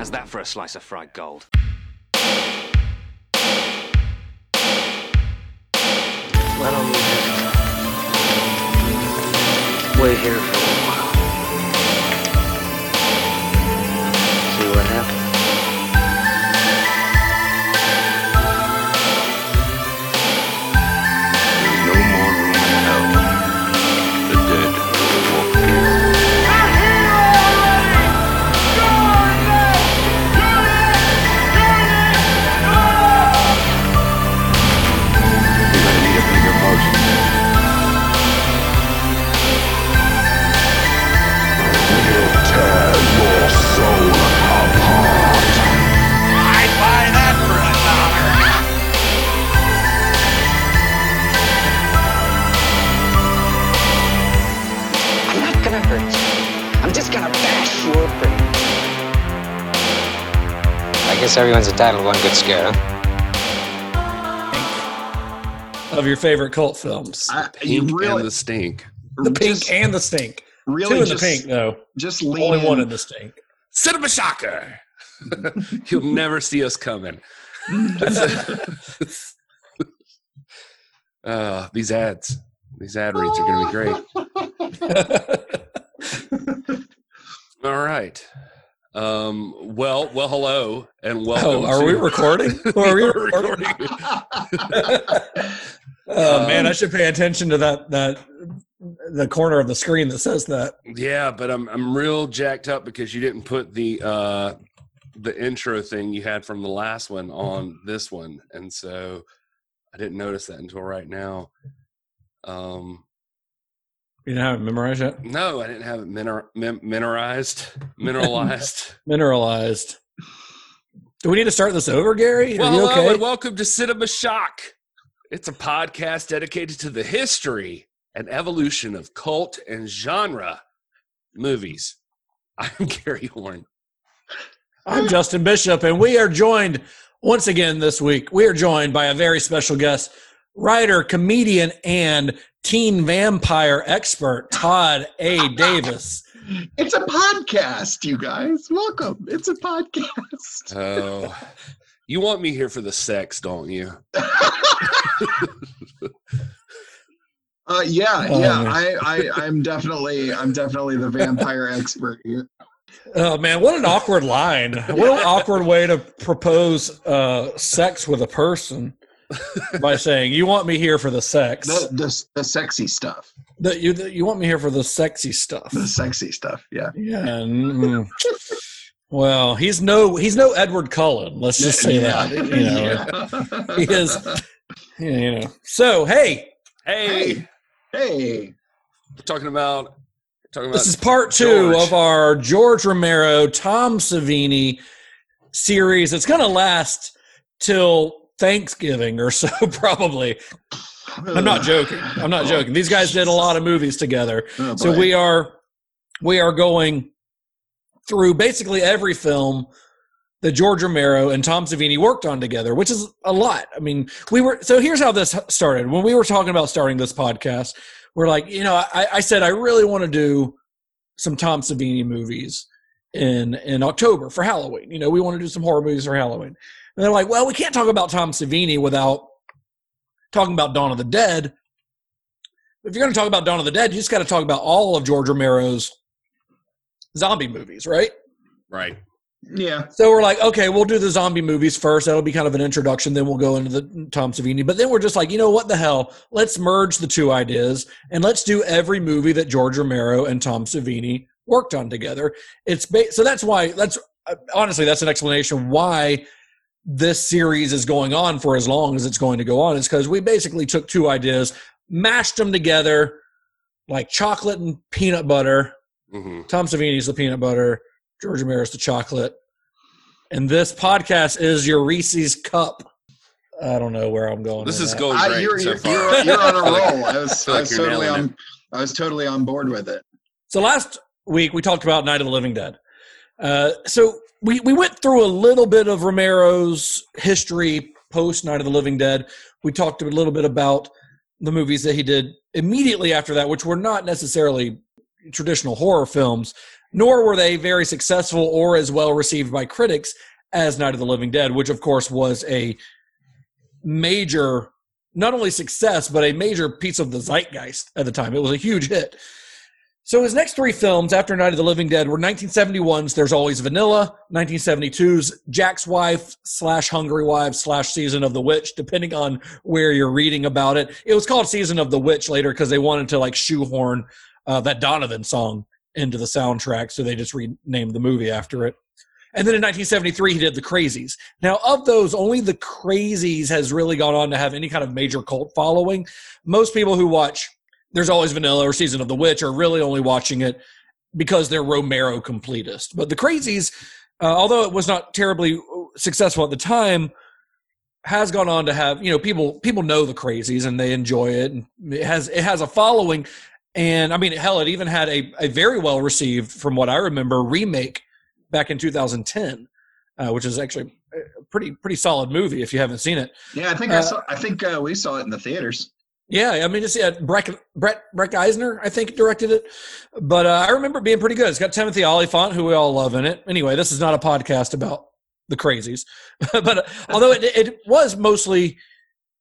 How's that for a slice of fried gold? Why don't we just wait here for guess everyone's entitled to one good scare, huh? Of your favorite cult films, I, you Pink really, and the stink. the pink just, and the stink. really Two in just, the pink, though. Just lean Only in. one in the stink. Cinema shocker. You'll never see us coming. uh, these ads, these ad reads are going to be great. All right. Um, well, well, hello and welcome. oh, are to- we recording? Are we recording? Oh man, I Um, should pay attention to that that the corner of the screen that says that. Yeah, but I'm I'm real jacked up because you didn't put the uh the intro thing you had from the last one on this one, and so I didn't notice that until right now. Um, You didn't have it memorized yet? no, I didn't have it mineral, min- mineralized, mineralized. Mineralized. Do we need to start this over, Gary? Well, hello okay? and welcome to Cinema Shock. It's a podcast dedicated to the history and evolution of cult and genre movies. I'm Gary Horn. I'm Justin Bishop, and we are joined once again this week. We are joined by a very special guest, writer, comedian, and teen vampire expert, Todd A. Davis. It's a podcast, you guys. Welcome. It's a podcast. Oh, you want me here for the sex, don't you? Uh, yeah, Oh, yeah. I, I, I'm definitely, I'm definitely the vampire expert here. Oh man, what an awkward line! What an awkward way to propose uh, sex with a person by saying, "You want me here for the sex? The, the, the sexy stuff. The- you, you want me here for the sexy stuff?" The sexy stuff. Yeah. Yeah. mm. Well, he's no he's no Edward Cullen. Let's just say Yeah. that. You know, Yeah. he is. yeah, You know. So hey, Hey, Hey, hey. we're talking about talking about this is part two George. of our George Romero, Tom Savini series. It's going to last till Thanksgiving or so, probably. I'm not joking. I'm not joking. These guys did a lot of movies together. Oh, so we are we are going through basically every film that George Romero and Tom Savini worked on together, which is a lot. I mean, we were so here's how this started. When we were talking about starting this podcast, we're like, you know, I, I said I really want to do some Tom Savini movies in in October for Halloween. You know, we want to do some horror movies for Halloween. And they're like, well, we can't talk about Tom Savini without talking about Dawn of the Dead. If you're going to talk about Dawn of the Dead, you just got to talk about all of George Romero's zombie movies, right? right. Yeah. So we're like, okay, we'll do the zombie movies first. That'll be kind of an introduction. Then we'll go into the Tom Savini. But then we're just like, you know what the hell? Let's merge the two ideas and let's do every movie that George Romero and Tom Savini worked on together. It's ba- so that's why that's uh, honestly that's an explanation why this series is going on for as long as it's going to go on. Is because we basically took two ideas, mashed them together like chocolate and peanut butter. hmm Tom Savini's the peanut butter, George Romero's the chocolate. And this podcast is your Reese's cup. I don't know where I'm going. This is that. going I, great you're, so you're, you're, you're on a roll. I was, feel I was you're totally nailing on. I was totally on board with it. So last week we talked about Night of the Living Dead. Uh, so we we went through a little bit of Romero's history post Night of the Living Dead. We talked a little bit about the movies that he did immediately after that, which were not necessarily traditional horror films. nor were they very successful or as well received by critics as Night of the Living Dead, which of course was a major, not only success, but a major piece of the zeitgeist at the time. It was a huge hit. So his next three films after Night of the Living Dead were 1971's There's Always Vanilla, 1972's Jack's Wife slash Hungry Wives slash Season of the Witch, depending on where you're reading about it. It was called Season of the Witch later because they wanted to like shoehorn uh, that Donovan song into the soundtrack, so they just renamed the movie after it. And then in 1973, he did The Crazies. Now, of those, only The Crazies has really gone on to have any kind of major cult following. Most people who watch There's Always Vanilla or Season of the Witch are really only watching it because they're Romero completists. But The Crazies, uh, although it was not terribly successful at the time, has gone on to have you know people people know the crazies and they enjoy it and it has it has a following and i mean hell it even had a, a very well received from what i remember remake back in 2010 uh, which is actually a pretty pretty solid movie if you haven't seen it Yeah, I think Uh, I saw. I think uh, we saw it in the theaters. Yeah i mean it's yeah, brett breck eisner i think directed it. But uh, i remember it being pretty good. It's got timothy olyphant who we all love in it. Anyway this is not a podcast about the crazies. But uh, although it, it was mostly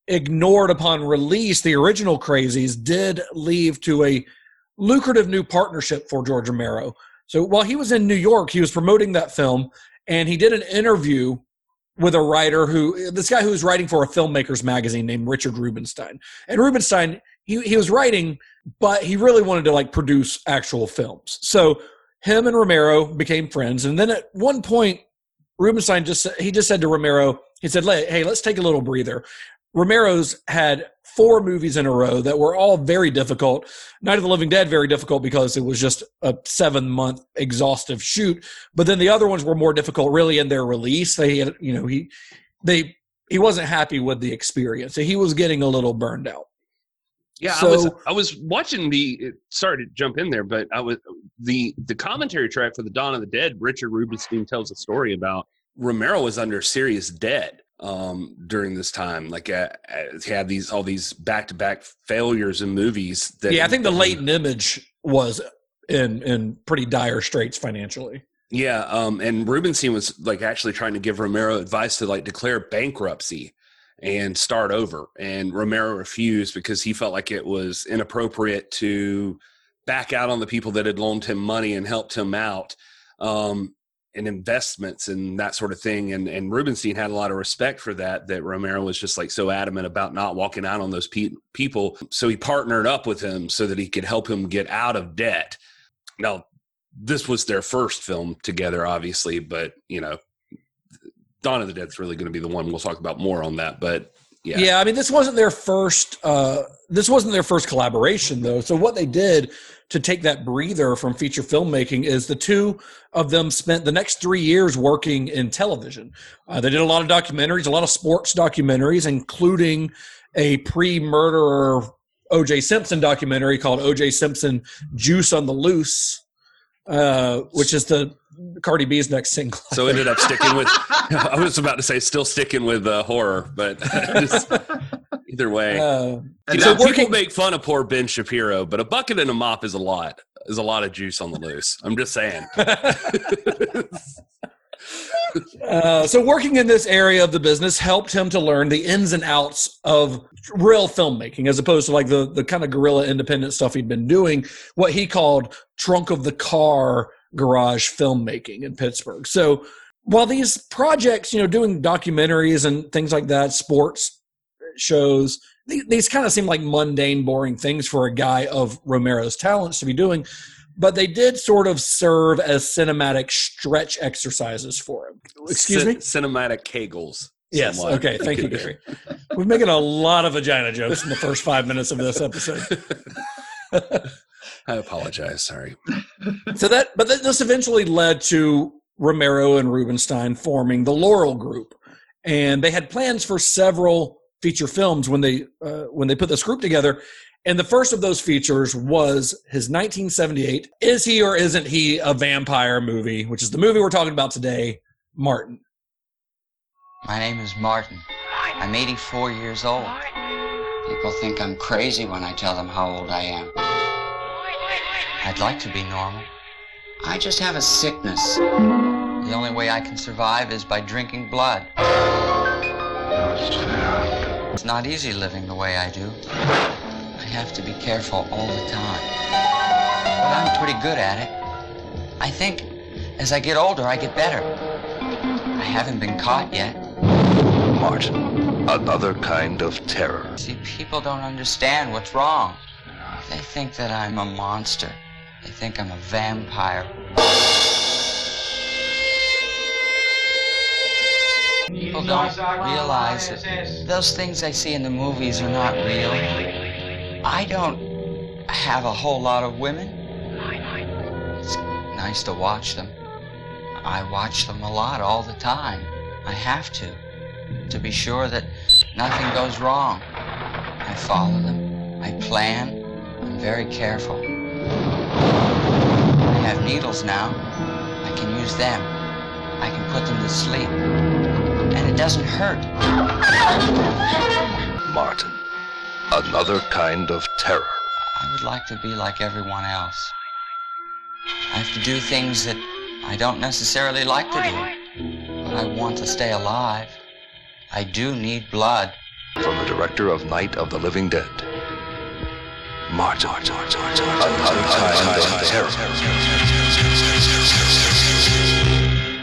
ignored upon release the original crazies did leave to a lucrative new partnership for george romero. So while he was in new york he was promoting that film and he did an interview with a writer who this guy who was writing for a filmmakers magazine named richard rubenstein. And rubenstein he, he was writing but he really wanted to like produce actual films. So him and romero became friends. And then at one point rubenstein just he just said to romero he said hey let's take a little breather romero's had four movies in a row that were all very difficult. Night of the living dead very difficult because it was just a seven month exhaustive shoot. But then the other ones were more difficult really in their release. They had you know he they he wasn't happy with the experience. So he was getting a little burned out. Yeah, So- I was I was watching the sorry to jump in there, but I was the the commentary track for the Dawn of the Dead. Richard Rubenstein tells a story about Romero was under serious debt um, during this time. Like uh, uh, he had these all these back to back failures in movies. That yeah i think the latent image was in in pretty dire straits financially Yeah, um, and Rubenstein was like actually trying to give Romero advice to like declare bankruptcy and start over, and Romero refused because he felt like it was inappropriate to back out on the people that had loaned him money and helped him out um, in investments and that sort of thing. And and Rubenstein had a lot of respect for that. That Romero was just like so adamant about not walking out on those pe- people, so he partnered up with him so that he could help him get out of debt. Now this was their first film together, obviously, but you know, Dawn of the Dead's really going to be the one we'll talk about more on that. But yeah, Yeah. I mean, this wasn't their first. Uh, this wasn't their first collaboration, though. So what they did to take that breather from feature filmmaking is the two of them spent the next three years working in television. Uh, they did a lot of documentaries, a lot of sports documentaries, including a pre-murderer O.J. Simpson documentary called O.J. Simpson: Juice on the Loose, uh, which is the Cardi B's next single. so ended up sticking with. I was about to say still sticking with uh, horror, but either way, Uh, And that- people working- make fun of poor Ben Shapiro, but a bucket and a mop is a lot. Is a lot of juice on the loose. I'm just saying. Uh, so working in this area of the business helped him to learn the ins and outs of real filmmaking as opposed to like the the kind of guerrilla independent stuff he'd been doing what he called trunk of the car garage filmmaking in pittsburgh so while these projects you know doing documentaries and things like that sports shows these kind of seem like mundane boring things for a guy of romero's talents to be doing but they did sort of serve as cinematic stretch exercises for him. Excuse me? Cin- Cinematic kegels. Yes. somewhat. Okay. Thank you, Gary. We're making a lot of vagina jokes in the first five minutes of this episode. I apologize. Sorry. So that, but th- this eventually led to Romero and Rubenstein forming the Laurel Group, and they had plans for several feature films when they uh, when they put this group together. And the first of those features was his 1978 "Is He or Isn't He a Vampire?" movie, which is the movie we're talking about today, Martin. My name is Martin. I'm 84 years old. People think I'm crazy when I tell them how old I am. I'd like to be normal. I just have a sickness. The only way I can survive is by drinking blood. It's not easy living the way I do. I have to be careful all the time. But I'm pretty good at it. I think as I get older, I get better. I haven't been caught yet. Martin, another kind of terror. See, people don't understand what's wrong. They think that I'm a monster. They think I'm a vampire. People don't realize that those things I see in the movies are not real. I don't have a whole lot of women. It's nice to watch them. I watch them a lot all the time. I have to, to be sure that nothing goes wrong. I follow them. I plan. I'm very careful. I have needles now. I can use them. I can put them to sleep. And it doesn't hurt. Martin, another kind of terror. I would like to be like everyone else. I have to do things that I don't necessarily like to do. But I want to stay alive. I do need blood. From the director of Night of the Living Dead. Martin, another kind of terror.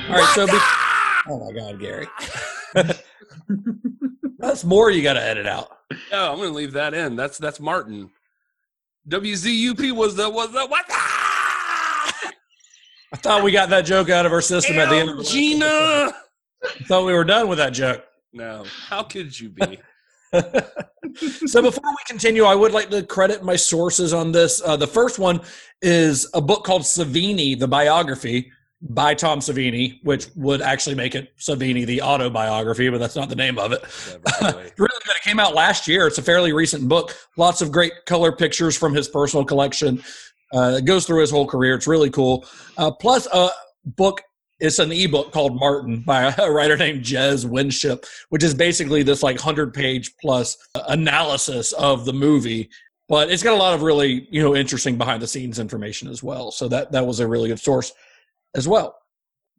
All right, so be- oh my god, Gary, that's more you got to edit out. No, I'm gonna leave that in. That's that's Martin. WZUP was the was the what? Ah! I thought we got that joke out of our system at the end. Of the Gina. I thought we were done with that joke. No, how could you be? so before we continue, I would like to credit my sources on this. Uh, the first one is a book called Savini, the biography by Tom Savini, which would actually make it Savini, the autobiography, but that's not the name of it. Yeah, by the way. really good. It came out last year. It's a fairly recent book. Lots of great color pictures from his personal collection. Uh, it goes through his whole career. It's really cool. Uh, plus, a book. It's an ebook called Martin by a writer named Jez Winship, which is basically this like hundred page plus analysis of the movie. But it's got a lot of really you know interesting behind the scenes information as well. So that that was a really good source as well.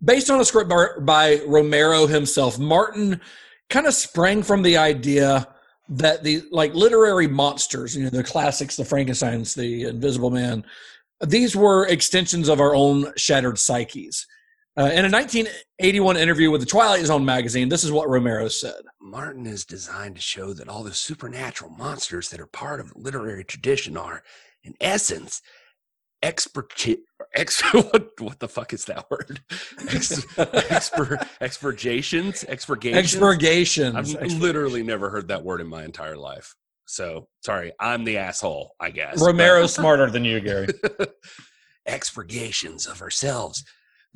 Based on a script by, Romero himself, Martin kind of sprang from the idea that the like literary monsters, you know, the classics, the Frankenstein's, the Invisible Man, these were extensions of our own shattered psyches. Uh, in a 1981 interview with the Twilight Zone magazine, this is what Romero said. Martin is designed to show that all the supernatural monsters that are part of the literary tradition are, in essence, expert ex what what the fuck is that word? Ex, exper, expurgations, expurgations. Expurgations. I've literally never heard that word in my entire life. So sorry, I'm the asshole, I guess. Romero's smarter than you, Gary. expurgations of ourselves.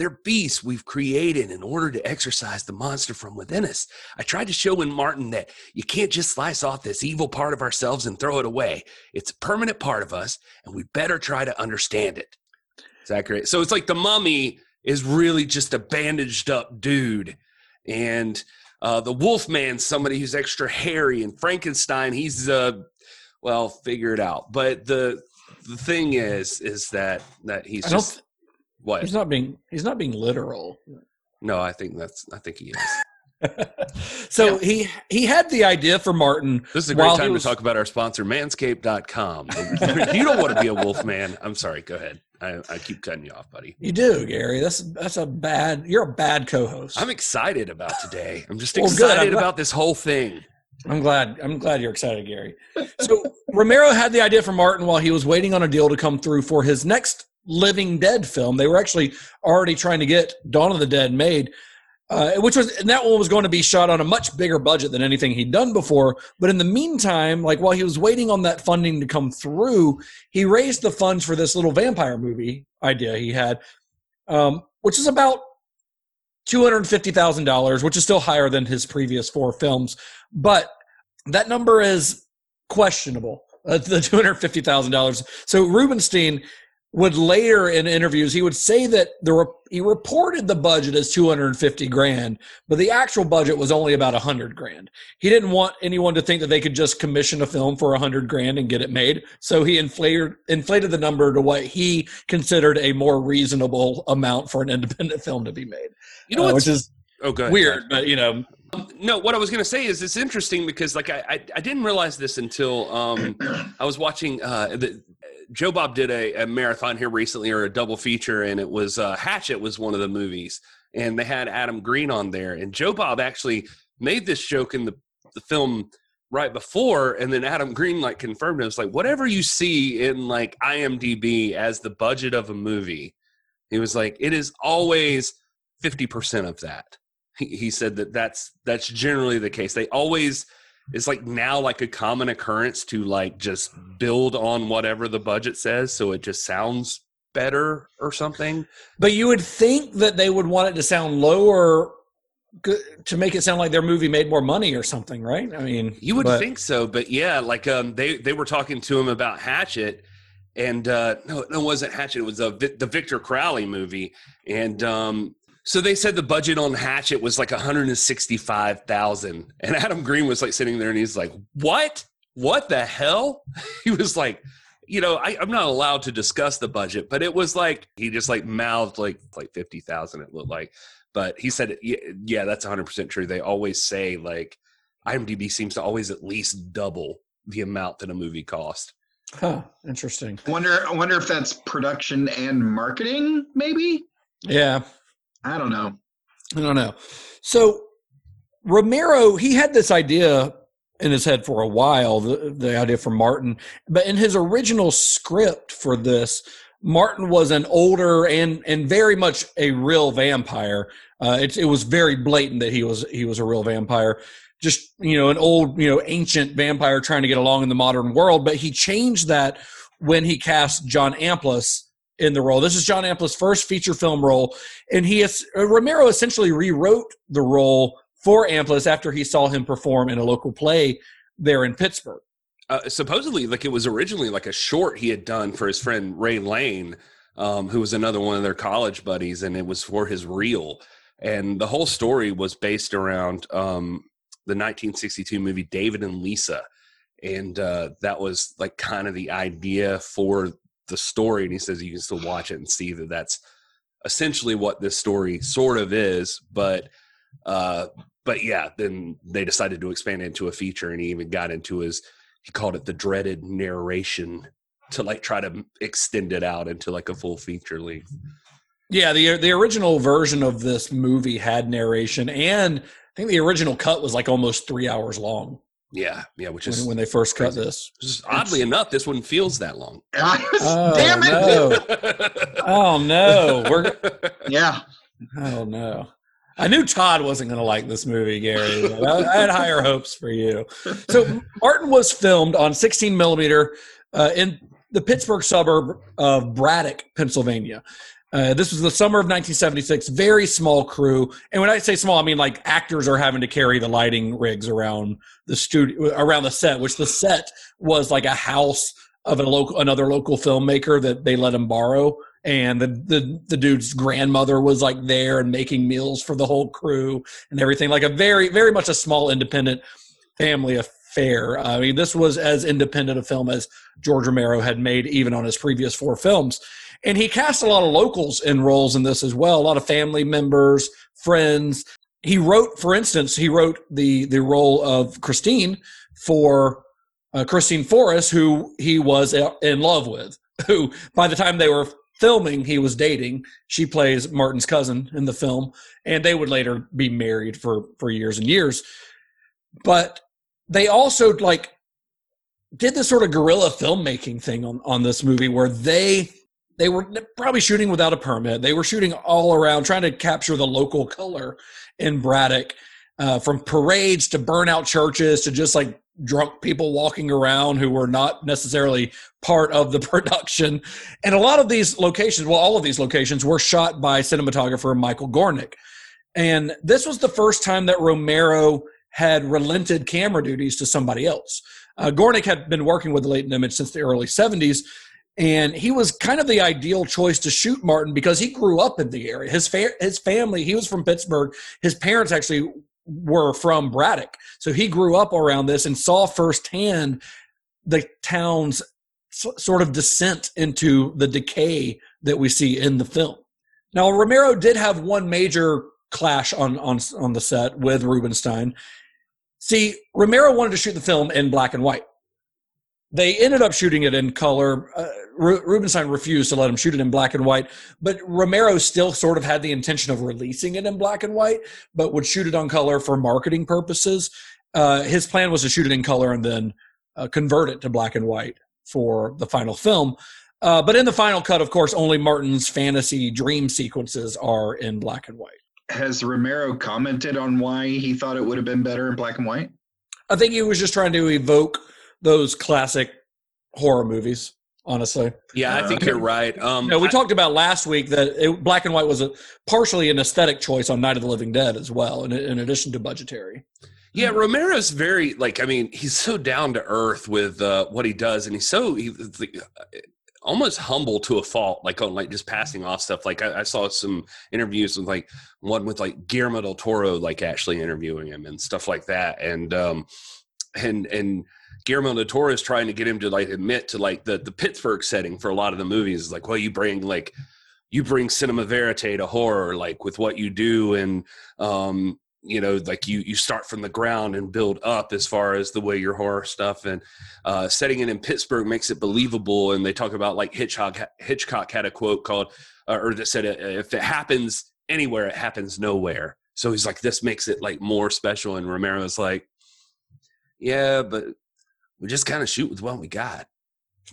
They're beasts we've created in order to exorcise the monster from within us. I tried to show in Martin that you can't just slice off this evil part of ourselves and throw it away. It's a permanent part of us, and we better try to understand it. Is that great? So it's like the mummy is really just a bandaged up dude, and uh, the Wolfman's somebody who's extra hairy, and Frankenstein he's uh, well, figure it out. But the the thing is, is that that he's just what? He's not being he's not being literal. No, I think that's I think he is. so he he had the idea for Martin. This is a great time was- to talk about our sponsor, manscaped.com. you don't want to be a wolf man. I'm sorry. Go ahead. I, I keep cutting you off, buddy. You do, Gary. That's that's a bad. You're a bad co-host. I'm excited about today. I'm just Well, excited I'm glad- about this whole thing. I'm glad. I'm glad you're excited, Gary. So Romero had the idea for Martin while he was waiting on a deal to come through for his next Living Dead film. They were actually already trying to get Dawn of the Dead made, uh, which was and that one was going to be shot on a much bigger budget than anything he'd done before. But in the meantime, like while he was waiting on that funding to come through, he raised the funds for this little vampire movie idea he had, um, which is about two hundred fifty thousand dollars, which is still higher than his previous four films, but that number is questionable. Uh, the two hundred fifty thousand dollars. So Rubenstein would later in interviews he would say that the he reported the budget as 250 grand but the actual budget was only about 100 grand. He didn't want anyone to think that they could just commission a film for 100 grand and get it made. So he inflated inflated the number to what he considered a more reasonable amount for an independent film to be made. You know uh, what's which is oh, go ahead, weird but you know. No, what I was going to say is it's interesting because like I, I I didn't realize this until um I was watching uh the Joe Bob did a, a marathon here recently or a double feature and it was uh Hatchet was one of the movies and they had Adam Green on there and Joe Bob actually made this joke in the the film right before and then Adam Green like confirmed it. It was like whatever you see in like IMDb as the budget of a movie he was like it is always 50% of that he, he said that that's that's generally the case they always it's like now like a common occurrence to like just build on whatever the budget says so it just sounds better or something But you would think that they would want it to sound lower to make it sound like their movie made more money or something, right? I mean, you would but- think so but yeah like um they they were talking to him about hatchet and uh no no it wasn't hatchet it was a, the victor crowley movie and um so they said the budget on hatchet was like 165000 and adam green was like sitting there and he's like what? What the hell? He was like you know I, i'm not allowed to discuss the budget but it was like he just like mouthed like like 50000 it looked like. But he said yeah, yeah that's 100% true. They always say like imdb seems to always at least double the amount that a movie cost Huh, interesting. Wonder, I wonder if that's production and marketing. Maybe? Yeah, I don't know. I don't know. So Romero, he had this idea in his head for a while, the, the idea for Martin, but in his original script for this, Martin was an older and and very much a real vampire. Uh, it, it was very blatant that he was he was a real vampire. Just you know, an old you know ancient vampire trying to get along in the modern world. But he changed that when he cast John Amplas in the role. This is John Amplas' first feature film role, and he is, Romero essentially rewrote the role for Amplas after he saw him perform in a local play there in Pittsburgh. uh, supposedly like it was originally like a short he had done for his friend ray lane um, who was another one of their college buddies and it was for his reel and the whole story was based around um, the 1962 movie david and lisa and uh, that was like kind of the idea for the story and he says you can still watch it and see that that's essentially what this story sort of is but uh but yeah then they decided to expand into a feature and he even got into his he called it the dreaded narration to like try to extend it out into like a full feature length. Yeah, the the original version of this movie had narration, and I think the original cut was like almost three hours long yeah yeah which when, is when they first cut this. just oddly enough this one feels that long Oh, Damn it! no. Oh no, we're Yeah, oh no. I knew Todd wasn't going to like this movie, Gary. I, I had higher hopes for you. So Martin was filmed on 16 millimeter uh, in the Pittsburgh suburb of Braddock, Pennsylvania. Uh, this was the summer of 1976. Very small crew, and when I say small, I mean like actors are having to carry the lighting rigs around the studio, around the set. Which the set was like a house of a local, another local filmmaker that they let him borrow, and the the the dude's grandmother was like there and making meals for the whole crew and everything. Like a very very much a small independent family affair. I mean, this was as independent a film as George Romero had made, even on his previous four films. And he cast a lot of locals in roles in this as well, a lot of family members, friends. He wrote, for instance, he wrote the the role of Christine for uh, Christine Forrest, who he was in love with. Who, by the time they were filming, he was dating. She plays Martin's cousin in the film, and they would later be married for for years and years. But they also like did this sort of guerrilla filmmaking thing on on this movie where they they were probably shooting without a permit. They were shooting all around, trying to capture the local color in Braddock, uh, from parades to burnout churches to just like drunk people walking around who were not necessarily part of the production. And a lot of these locations, well, all of these locations were shot by cinematographer Michael Gornick. And this was the first time that Romero had relented camera duties to somebody else. Uh, Gornick had been working with the Latent Image since the early 70s, and he was kind of the ideal choice to shoot Martin because he grew up in the area. His fa- his family, he was from Pittsburgh. His parents actually were from Braddock, so he grew up around this and saw firsthand the town's sort of descent into the decay that we see in the film. Now Romero did have one major clash on on on the set with Rubenstein. See, Romero wanted to shoot the film in black and white. They ended up shooting it in color. Uh, Ru- Rubenstein refused to let him shoot it in black and white, but Romero still sort of had the intention of releasing it in black and white, but would shoot it on color for marketing purposes. Uh, his plan was to shoot it in color and then uh, convert it to black and white for the final film. Uh, but in the final cut, of course, only Martin's fantasy dream sequences are in black and white. Has Romero commented on why he thought it would have been better in black and white? I think he was just trying to evoke those classic horror movies. Honestly, Yeah, I think you're right. Um, no, we I- talked about last week that it, black and white was a partially an aesthetic choice on Night of the Living Dead as well, in, in addition to budgetary. Yeah, Romero's very like I mean he's so down to earth with uh, what he does, and he's so like, almost humble to a fault. Like on like just passing off stuff. Like I, I saw some interviews with like one with like Guillermo del Toro, like actually interviewing him and stuff like that, and um and and Guillermo del Toro is trying to get him to like admit to like the the Pittsburgh setting for a lot of the movies. It's like, well, you bring like you bring cinema verite to horror, like with what you do, and um, you know, like you you start from the ground and build up as far as the way your horror stuff and uh, setting it in Pittsburgh makes it believable. And they talk about like Hitchcock Hitchcock had a quote called uh, or that said, "If it happens anywhere, it happens nowhere." So he's like, this makes it like more special. And Romero's like, yeah, but we just kind of shoot with what we got.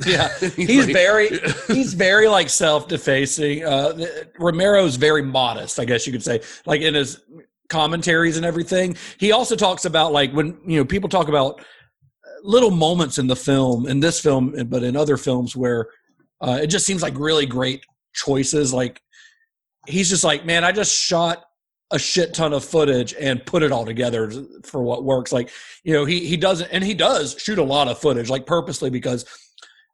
Yeah, he's like- very he's very like self-defacing. Uh, Romero's very modest, I guess you could say, like in his commentaries and everything. He also talks about like when you know people talk about little moments in the film, in this film, but in other films where uh, it just seems like really great choices. Like he's just like, man, I just shot a shit ton of footage and put it all together for what works. Like you know, he he doesn't, and he does shoot a lot of footage, like purposely because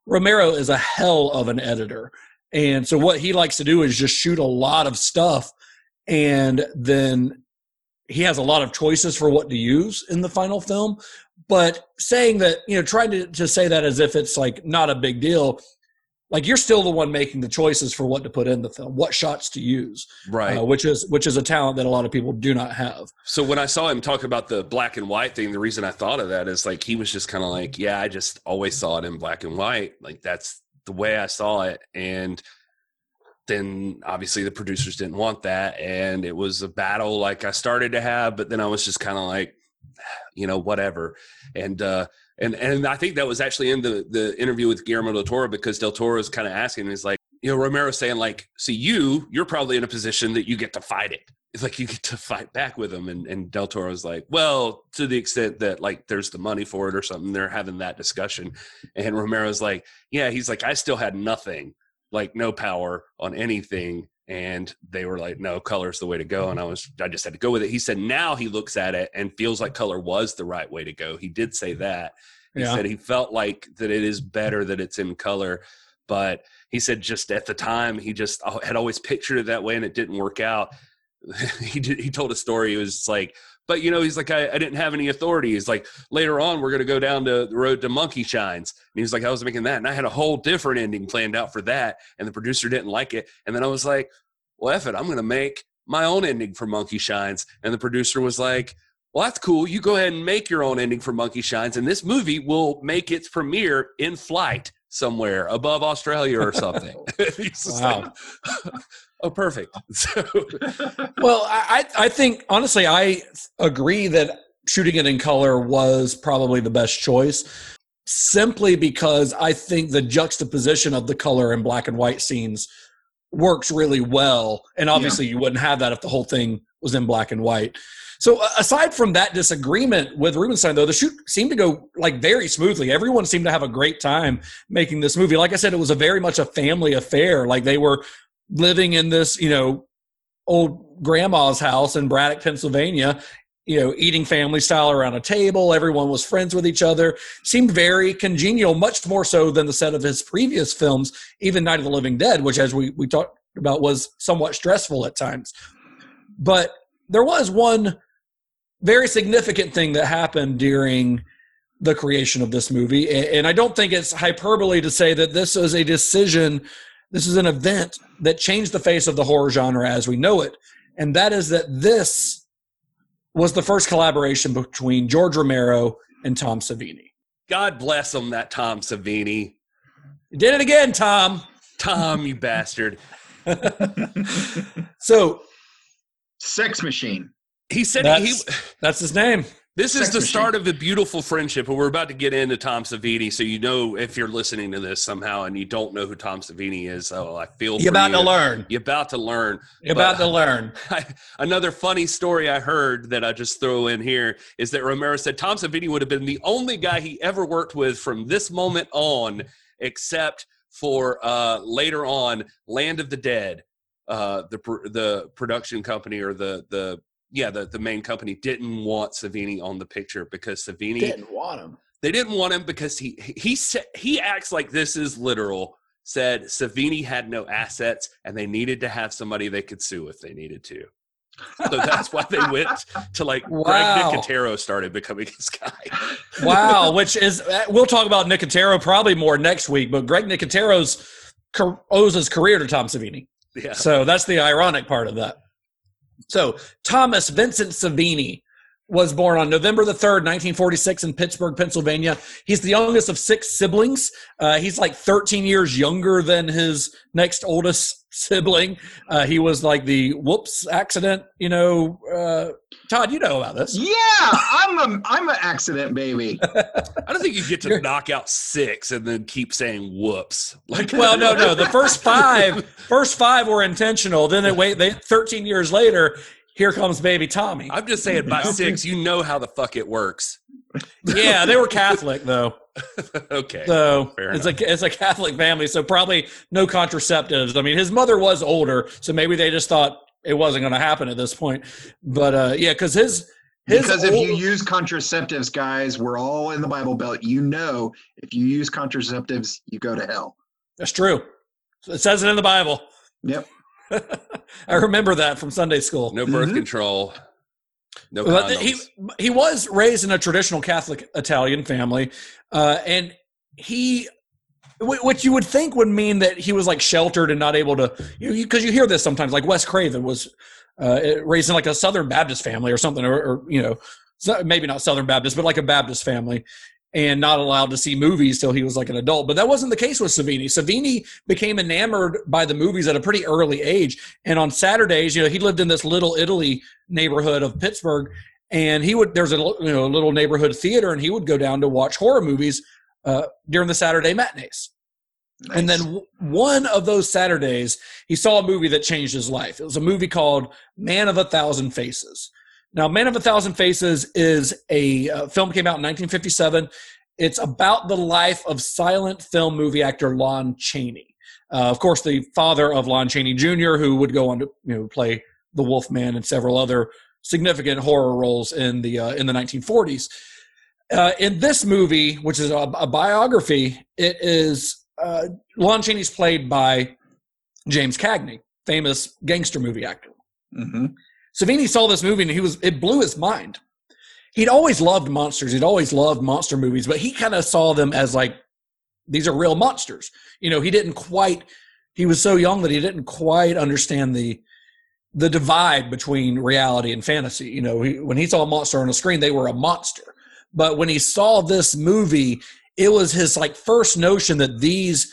Romero is a hell of an editor. And so what he likes to do is just shoot a lot of stuff and then he has a lot of choices for what to use in the final film. But saying that, you know, trying to, to say that as if it's like not a big deal, like you're still the one making the choices for what to put in the film, what shots to use, right. uh, which is which is a talent that a lot of people do not have. So when I saw him talk about the black and white thing, the reason I thought of that is like he was just kind of like, yeah, I just always saw it in black and white. Like that's the way I saw it. And then obviously the producers didn't want that. And it was a battle like I started to have, but then I was just kind of like, you know, whatever. And uh and and I think that was actually in the the interview with Guillermo del Toro because del Toro is kind of asking, he's like, you know, Romero's saying like, see you, you're probably in a position that you get to fight it. It's like you get to fight back with him. And, and del toro's like well to the extent that like there's the money for it or something they're having that discussion. And romero's like yeah he's like i still had nothing like no power on anything and they were like no color is the way to go. And mm-hmm. i was i just had to go with it. He said now he looks at it and feels like color was the right way to go. He did say mm-hmm. that. He Yeah. said he felt like that it is better that it's in color but he said just at the time he just had always pictured it that way and it didn't work out. He did, he told a story. it was like, but you know, he's like, I, I didn't have any authority. He's like, later on, we're gonna go down to the road to Monkey Shines, and he was like, I was making that, and I had a whole different ending planned out for that, and the producer didn't like it, and then I was like, well, F it, I'm gonna make my own ending for Monkey Shines, and the producer was like. Well, that's cool. You go ahead and make your own ending for Monkey Shines, and this movie will make its premiere in flight somewhere above Australia or something. Wow. like, oh, perfect. So, well, I, I think honestly, I agree that shooting it in color was probably the best choice, simply because I think the juxtaposition of the color and black and white scenes works really well. And obviously, you wouldn't have that if the whole thing was in black and white. So, aside from that disagreement with Rubenstein, though, the shoot seemed to go like very smoothly. Everyone seemed to have a great time making this movie. Like I said, it was a very much a family affair. Like they were living in this, you know, old grandma's house in Braddock, Pennsylvania. you know, eating family style around a table. Everyone was friends with each other. Seemed very congenial, much more so than the set of his previous films, even Night of the Living Dead, which, as we, we talked about, was somewhat stressful at times. But there was one very significant thing that happened during the creation of this movie. And I don't think it's hyperbole to say that this is a decision, this is an event that changed the face of the horror genre as we know it. And that is that this was the first collaboration between George Romero and Tom Savini. God bless him, that Tom Savini. You did it again, Tom. Tom, you bastard. So Sex machine. He said he, that's, that's his name. This is the machine. start of a beautiful friendship, and we're about to get into Tom Savini. So you know if you're listening to this somehow and you don't know who Tom Savini is, oh, I feel You're about you. to learn. You're about to learn. You're But- about to learn. Another funny story I heard that I just throw in here is that Romero said Tom Savini would have been the only guy he ever worked with from this moment on, except for uh, later on Land of the Dead. Uh, the the production company or the the yeah the the main company didn't want Savini on the picture because Savini Didn't want him. they didn't want him because he he said he acts like this is literal. Said Savini had no assets and they needed to have somebody they could sue if they needed to. So that's why they went to like Wow. Greg Nicotero started becoming his guy. Wow, which is uh, we'll talk about Nicotero probably more next week, but Greg Nicotero's car- owes his career to Tom Savini. Yeah. So that's the ironic part of that. So Thomas Vincent Savini was born on November the 3rd, 1946 in Pittsburgh, Pennsylvania. He's the youngest of six siblings. Uh, he's like 13 years younger than his next oldest sibling. Uh, he was like the whoops accident, you know. Uh, Todd, you know about this. Yeah, I'm a I'm an accident baby. I don't think you get to You're- knock out six and then keep saying whoops. Like Well, no, no. The first five, first five were intentional. Then they wait. They 13 years later, here comes baby Tommy. I'm just saying by six, you know how the fuck it works. Yeah, they were Catholic though. okay. So Fair it's a it's a Catholic family. So probably no contraceptives. I mean, his mother was older, so maybe they just thought it wasn't going to happen at this point. But uh, yeah, because his his Because if you use contraceptives, guys, we're all in the Bible Belt. You know, if you use contraceptives, you go to hell. that's true. It says it in the Bible. Yep. I remember that from Sunday school. no birth Mhm. control. No Well, he he was raised in a traditional Catholic Italian family, uh, and he, which you would think would mean that he was like sheltered and not able to, you because you, hear this sometimes. Like Wes Craven was uh, raised in like a Southern Baptist family or something, or, or you know, maybe not Southern Baptist, but like a Baptist family. And not allowed to see movies till he was like an adult, but that wasn't the case with Savini. Savini became enamored by the movies at a pretty early age, and on Saturdays, you know, he lived in this little Italy neighborhood of Pittsburgh, and he would there's a you know little neighborhood theater, and he would go down to watch horror movies uh, during the Saturday matinees. And then w- one of those Saturdays, he saw a movie that changed his life. It was a movie called Man of a Thousand Faces. Now, Man of a Thousand Faces is a uh, film came out in 1957. It's about the life of silent film movie actor Lon Chaney. Uh, of course, the father of Lon Chaney Jr., who would go on to you know play the Wolfman and several other significant horror roles in the uh, in the 1940s. Uh, in this movie, which is a, a biography, it is uh, Lon Chaney's played by James Cagney, famous gangster movie actor. hmm Savini saw this movie and he was it blew his mind. He'd always loved monsters. He'd always loved monster movies, but he kind of saw them as like these are real monsters. You know, he didn't quite he was so young that he didn't quite understand the the divide between reality and fantasy. You know, he, when he saw a monster on a screen, they were a monster. But when he saw this movie, it was his like first notion that these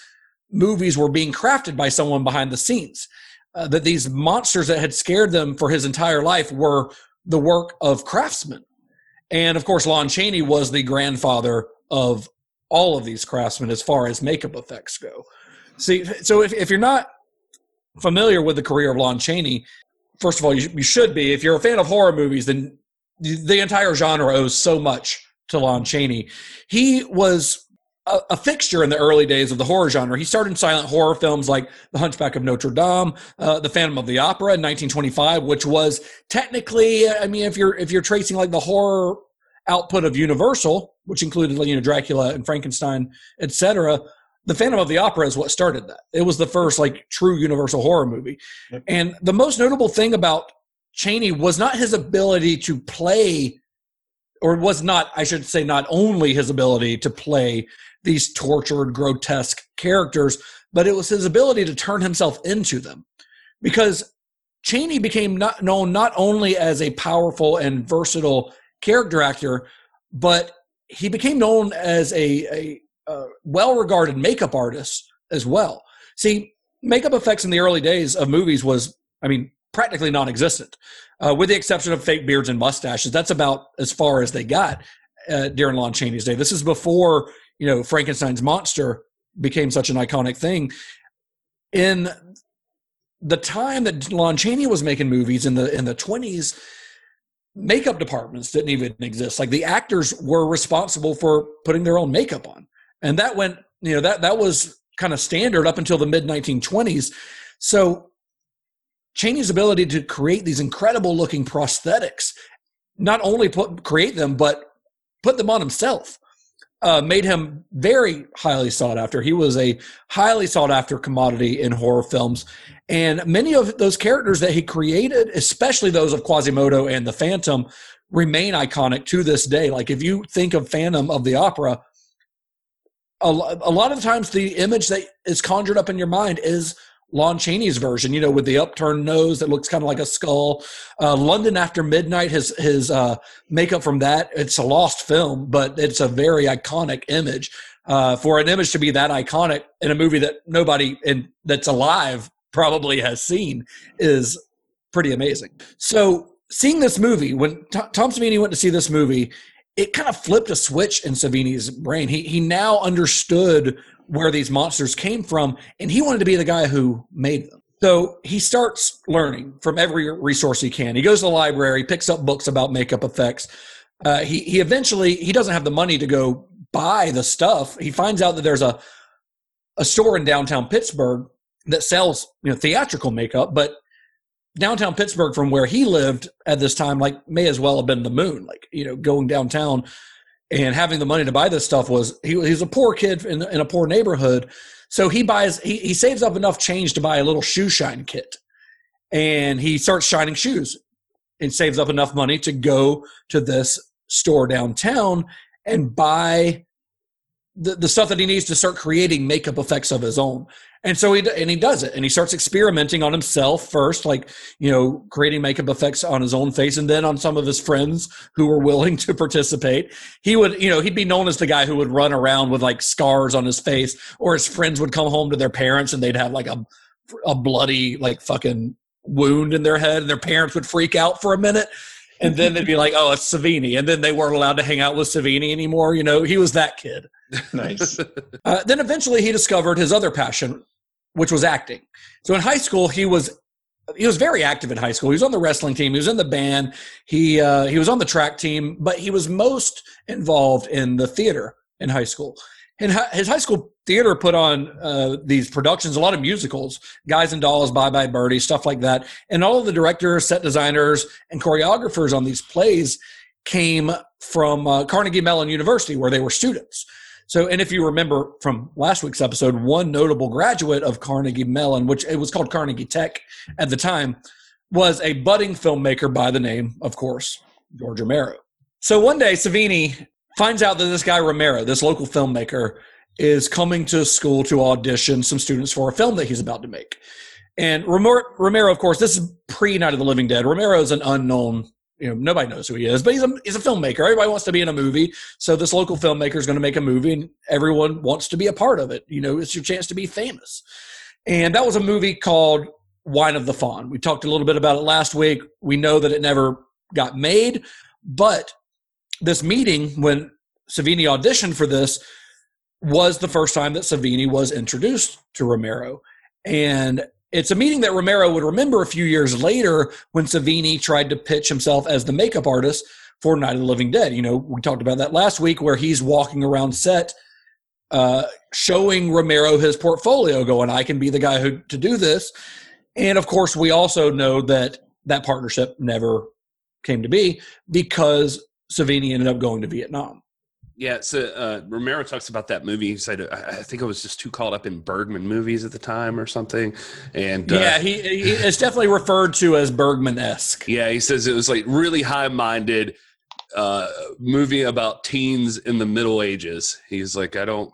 movies were being crafted by someone behind the scenes. Uh, that these monsters that had scared them for his entire life were the work of craftsmen. And of course, Lon Chaney was the grandfather of all of these craftsmen as far as makeup effects go. See, so if, if you're not familiar with the career of Lon Chaney, first of all, you, you should be. If you're a fan of horror movies, then the entire genre owes so much to Lon Chaney. He was a, a fixture in the early days of the horror genre. He started in silent horror films like The Hunchback of Notre Dame, uh, The Phantom of the Opera in 1925, which was technically, I mean, if you're if you're tracing like the horror output of Universal, which included you know Dracula and Frankenstein, etc. The Phantom of the Opera is what started that. It was the first like true Universal horror movie, Yep. and the most notable thing about Chaney was not his ability to play, or was not, I should say, not only his ability to play these tortured, grotesque characters, but it was his ability to turn himself into them. Because Chaney became not known not only as a powerful and versatile character actor, but he became known as a, a, uh well-regarded makeup artist as well. See, makeup effects in the early days of movies was, I mean, practically non-existent, uh, with the exception of fake beards and mustaches. That's about as far as they got uh, during Lon Chaney's day. This is before you know Frankenstein's monster became such an iconic thing. In the time that Lon Chaney was making movies in the in the twenties, makeup departments didn't even exist. Like the actors were responsible for putting their own makeup on, and that went you know that that was kind of standard up until the mid 1920s. So Chaney's ability to create these incredible looking prosthetics, not only put create them but put them on himself, uh, made him very highly sought after. He was a highly sought after commodity in horror films. And many of those characters that he created, especially those of Quasimodo and the Phantom, remain iconic to this day. Like if you think of Phantom of the Opera, a, lot of times the image that is conjured up in your mind is Lon Chaney's version, you know, with the upturned nose that looks kind of like a skull. Uh, London After Midnight, his his uh, makeup from that, it's a lost film, but it's a very iconic image. Uh, for an image to be that iconic in a movie that nobody in that's alive probably has seen is pretty amazing. So seeing this movie, when T- Tom Savini went to see this movie, it kind of flipped a switch in Savini's brain. He he now understood where these monsters came from, and he wanted to be the guy who made them. So he starts learning from every resource he can. He goes to the library, picks up books about makeup effects. Uh, he he eventually he doesn't have the money to go buy the stuff. He finds out that there's a a store in downtown Pittsburgh that sells you know theatrical makeup, but downtown Pittsburgh from where he lived at this time like may as well have been the moon. Like you know going downtown and having the money to buy this stuff was he, he's a poor kid in, in a poor neighborhood. So he buys he, he saves up enough change to buy a little shoe shine kit. And he starts shining shoes and saves up enough money to go to this store downtown and buy the, the stuff that he needs to start creating makeup effects of his own and so he and he does it and he starts experimenting on himself first like you know creating makeup effects on his own face and then on some of his friends who were willing to participate. He would you know he'd be known as the guy who would run around with like scars on his face or his friends would come home to their parents and they'd have like a a bloody like fucking wound in their head and their parents would freak out for a minute and then they'd be like oh it's savini and then they weren't allowed to hang out with savini anymore you know? He was that kid. Nice. uh, then eventually he discovered his other passion, which was acting. So in high school, he was he was very active in high school. He was on the wrestling team. He was in the band. He uh, he was on the track team, but he was most involved in the theater in high school. And his high school theater put on uh, these productions, a lot of musicals, Guys and Dolls, Bye Bye Birdie, stuff like that. And all of the directors, set designers, and choreographers on these plays came from uh, Carnegie Mellon University, where they were students. So, and if you remember from last week's episode, one notable graduate of Carnegie Mellon, which it was called Carnegie Tech at the time, was a budding filmmaker by the name, of course, George Romero. So one day, Savini finds out that this guy Romero, this local filmmaker, is coming to school to audition some students for a film that he's about to make. And Romero, Romero of course, this is pre Night of the Living Dead. Romero is an unknown you know nobody knows who he is but he's a he's a filmmaker. Everybody wants to be in a movie. So this local filmmaker is going to make a movie and everyone wants to be a part of it. You know it's your chance to be famous. And that was a movie called whine of the fawn. We talked a little bit about it last week. We know that it never got made but this meeting when savini auditioned for this was the first time that savini was introduced to romero. And it's a meeting that Romero would remember a few years later when Savini tried to pitch himself as the makeup artist for Night of the Living Dead. You know, we talked about that last week where he's walking around set uh, showing Romero his portfolio, going, "I can be the guy who to do this." And of course, we also know that that partnership never came to be because Savini ended up going to Vietnam. Yeah, so uh, Romero talks about that movie. He said, I think I was just too caught up in Bergman movies at the time or something. And uh, yeah, he, he it's definitely referred to as Bergman esque. yeah, he says it was like really high minded uh, movie about teens in the Middle Ages. He's like, I don't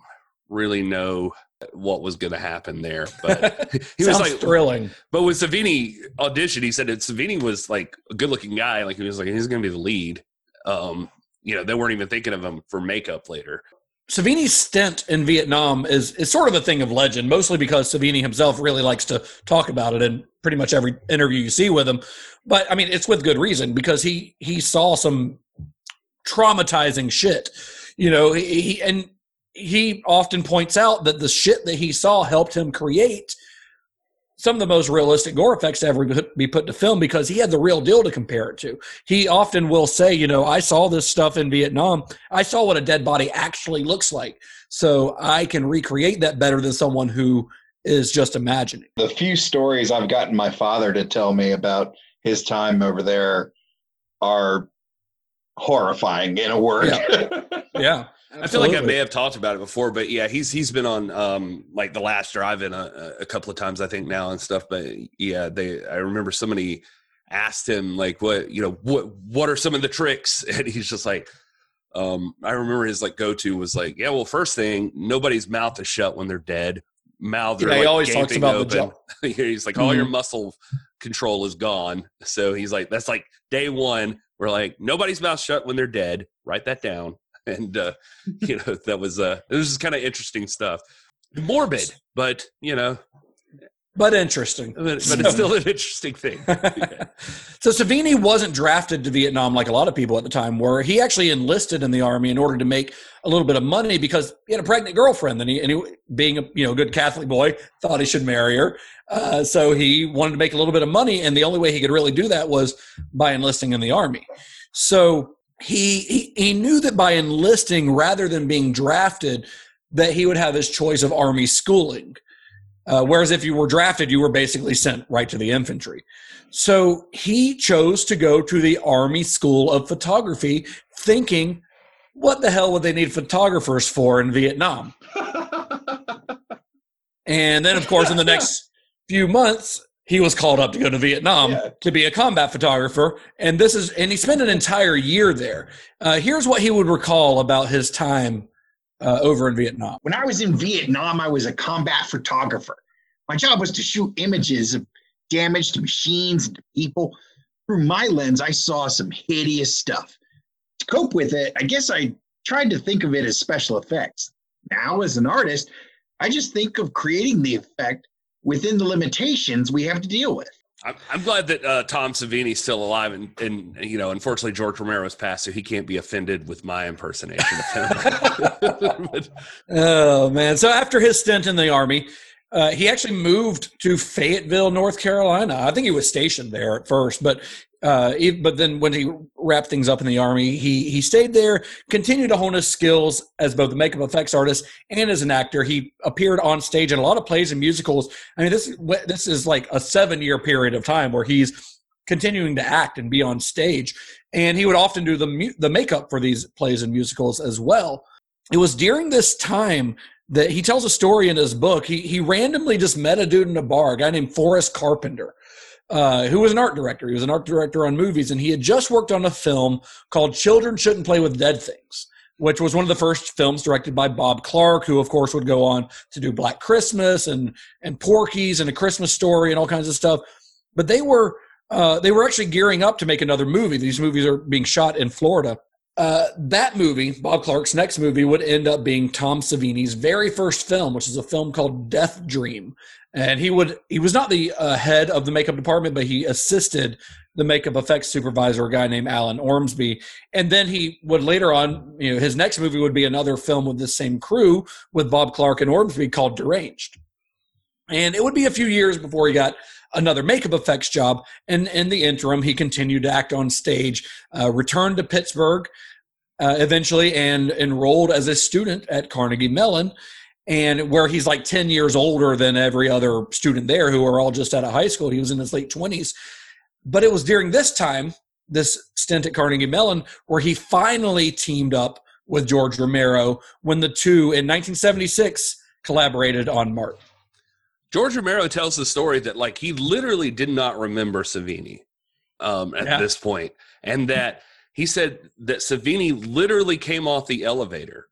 really know what was going to happen there, but he was Sounds like, thrilling. but with Savini audition, he said that Savini was like a good looking guy. Like he was like, he's going to be the lead. Um, you know, they weren't even thinking of him for makeup later. Savini's stint in Vietnam is is sort of a thing of legend, mostly because Savini himself really likes to talk about it in pretty much every interview you see with him. But I mean, it's with good reason because he he saw some traumatizing shit. You know, he, he and he often points out that the shit that he saw helped him create some of the most realistic gore effects to ever be put to film because he had the real deal to compare it to. He often will say, you know, I saw this stuff in Vietnam. I saw what a dead body actually looks like. So I can recreate that better than someone who is just imagining. The few stories I've gotten my father to tell me about his time over there are horrifying in a word. Yeah. I feel like I may have talked about it before, but yeah, he's he's been on um like the last drive-in a, a couple of times I think now and stuff. But yeah, they I remember somebody asked him like what you know what what are some of the tricks, and he's just like. Um, I remember his like go-to was like, yeah, well, first thing, nobody's mouth is shut when they're dead. Mouths are Yeah, he like always talks about the open. he's like, all your Mhm. muscle control is gone. So he's like, that's like day one. We're like, nobody's mouth shut when they're dead. Write that down. And uh, you know, that was uh, it was just kind of interesting stuff. Morbid, but you know, but interesting. but, but it's still an interesting thing. so Savini wasn't drafted to Vietnam like a lot of people at the time were. He actually enlisted in the army in order to make a little bit of money because he had a pregnant girlfriend, and he, and he being a you know good Catholic boy, thought he should marry her. Uh, so he wanted to make a little bit of money, and the only way he could really do that was by enlisting in the army. So he he, he knew that by enlisting rather than being drafted, that he would have his choice of army schooling. Uh, whereas if you were drafted, you were basically sent right to the infantry. So he chose to go to the Army School of Photography, thinking, what the hell would they need photographers for in Vietnam? And then, of course, in the next few months, he was called up to go to Vietnam Yeah. to be a combat photographer. And this is, and he spent an entire year there. Uh, here's what he would recall about his time uh, over in Vietnam. When I was in Vietnam, I was a combat photographer. My job was to shoot images of damage to machines and to people. Through my lens, I saw some hideous stuff. To cope with it, I guess I tried to think of it as special effects. Now, as an artist, I just think of creating the effect within the limitations we have to deal with. I'm, I'm glad that uh, Tom Savini's still alive, and, and you know, unfortunately, George Romero's passed, so he can't be offended with my impersonation of him. But- Oh man! So after his stint in the army, uh, he actually moved to Fayetteville, North Carolina. I think he was stationed there at first, but uh, he, but then when he wrapped things up in the army, he he stayed there, continued to hone his skills as both a makeup effects artist and as an actor. He appeared on stage in a lot of plays and musicals. I mean, this this is like a seven year period of time where he's continuing to act and be on stage, and he would often do the the makeup for these plays and musicals as well. It was during this time that he tells a story in his book. He he randomly just met a dude in a bar, a guy named Forrest Carpenter, uh, who was an art director. He was an art director on movies, and he had just worked on a film called "Children Shouldn't Play with Dead Things." Which was one of the first films directed by Bob Clark, who of course would go on to do Black Christmas and and Porky's and A Christmas Story and all kinds of stuff. But they were uh, they were actually gearing up to make another movie. These movies are being shot in Florida. Uh, that movie, Bob Clark's next movie, would end up being Tom Savini's very first film, which is a film called Death Dream. And he would he was not the uh, head of the makeup department, but he assisted the makeup effects supervisor, a guy named Alan Ormsby. And then he would later on, you know, his next movie would be another film with the same crew with Bob Clark and Ormsby called Deranged. And it would be a few years before he got another makeup effects job. And in the interim, he continued to act on stage, uh, returned to Pittsburgh, uh, eventually and enrolled as a student at Carnegie Mellon, and where he's like 10 years older than every other student there who are all just out of high school. He was in his late 20s. But it was during this time, this stint at Carnegie Mellon, where he finally teamed up with George Romero when the two in 1976 collaborated on Martin. George Romero tells the story that like he literally did not remember Savini um, at Yeah. this point, and that he said that Savini literally came off the elevator,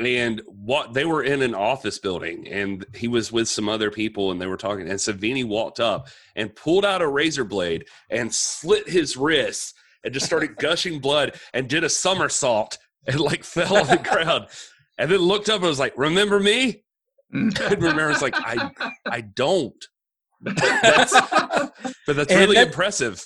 and what they were in an office building, and he was with some other people, and they were talking, and Savini walked up and pulled out a razor blade and slit his wrist and just started gushing blood and did a somersault and like fell on the ground, and then looked up and was like, "Remember me?" And Romero's like, I I don't. But that's, but that's really that- impressive.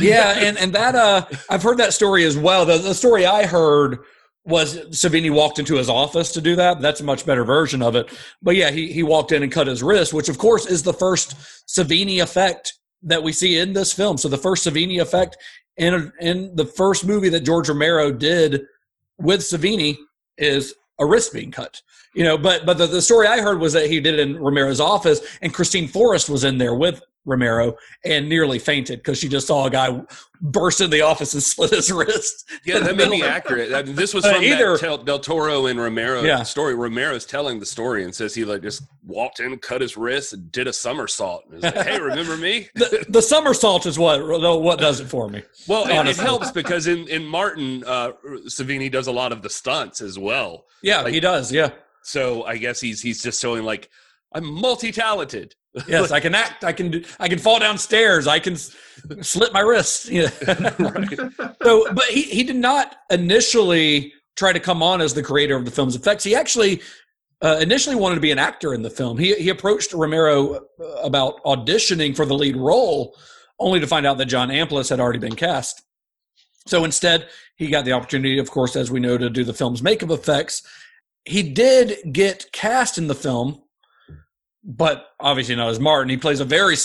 yeah, and and that uh, I've heard that story as well. The, the story I heard was Savini walked into his office to do that. That's a much better version of it. But yeah, he he walked in and cut his wrist, which of course is the first Savini effect that we see in this film. So the first Savini effect in in the first movie that George Romero did with Savini is a wrist being cut. You know, but but the, the story I heard was that he did it in Romero's office, and Christine Forrest was in there with Romero and nearly fainted because she just saw a guy burst in the office and slit his wrist. Yeah, that may be accurate. I mean, this was Uh, from either- that Tel- Del Toro and Romero Yeah. story. Romero's telling the story and says he like just walked in, cut his wrist, and did a somersault. And like, "Hey, remember me?" The, the somersault is what what does it for me. Well, it, it helps because in in Martin, uh, Savini does a lot of the stunts as well. Yeah, Like- he does. Yeah. So I guess he's he's just showing like I'm multi talented. Yes, I can act. I can do. I can fall downstairs. I can slit my wrist. Yeah. So, but he he did not initially try to come on as the creator of the film's effects. He actually uh, initially wanted to be an actor in the film. He he approached Romero uh, about auditioning for the lead role, only to find out that John Amplas had already been cast. So instead, he got the opportunity, of course, as we know, to do the film's makeup effects. He did get cast in the film, but obviously not as Martin. He plays a very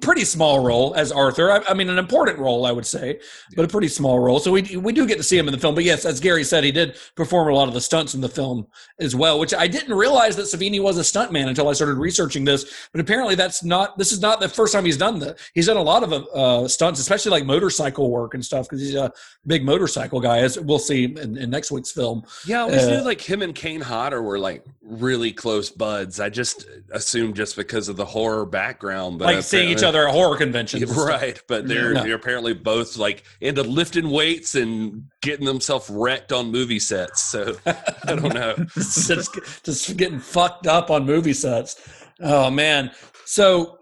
pretty small role as Arthur. I, I mean, an important role, I would say, but a pretty small role. So we we do get to see him in the film. But yes, as Gary said, he did perform a lot of the stunts in the film as well, which I didn't realize that Savini was a stuntman until I started researching this. But apparently, that's not. This is not the first time he's done that. He's done a lot of uh, stunts, especially like motorcycle work and stuff, because he's a big motorcycle guy, as we'll see in, in next week's film. Yeah, I always Uh, knew like him and Kane Hodder were like really close buds. I just assumed just because of the horror background, but like seeing each other at horror conventions. Right, but they're Yeah. they're apparently both like into lifting weights and getting themselves wrecked on movie sets. So I don't know. just, just getting fucked up on movie sets. Oh man. So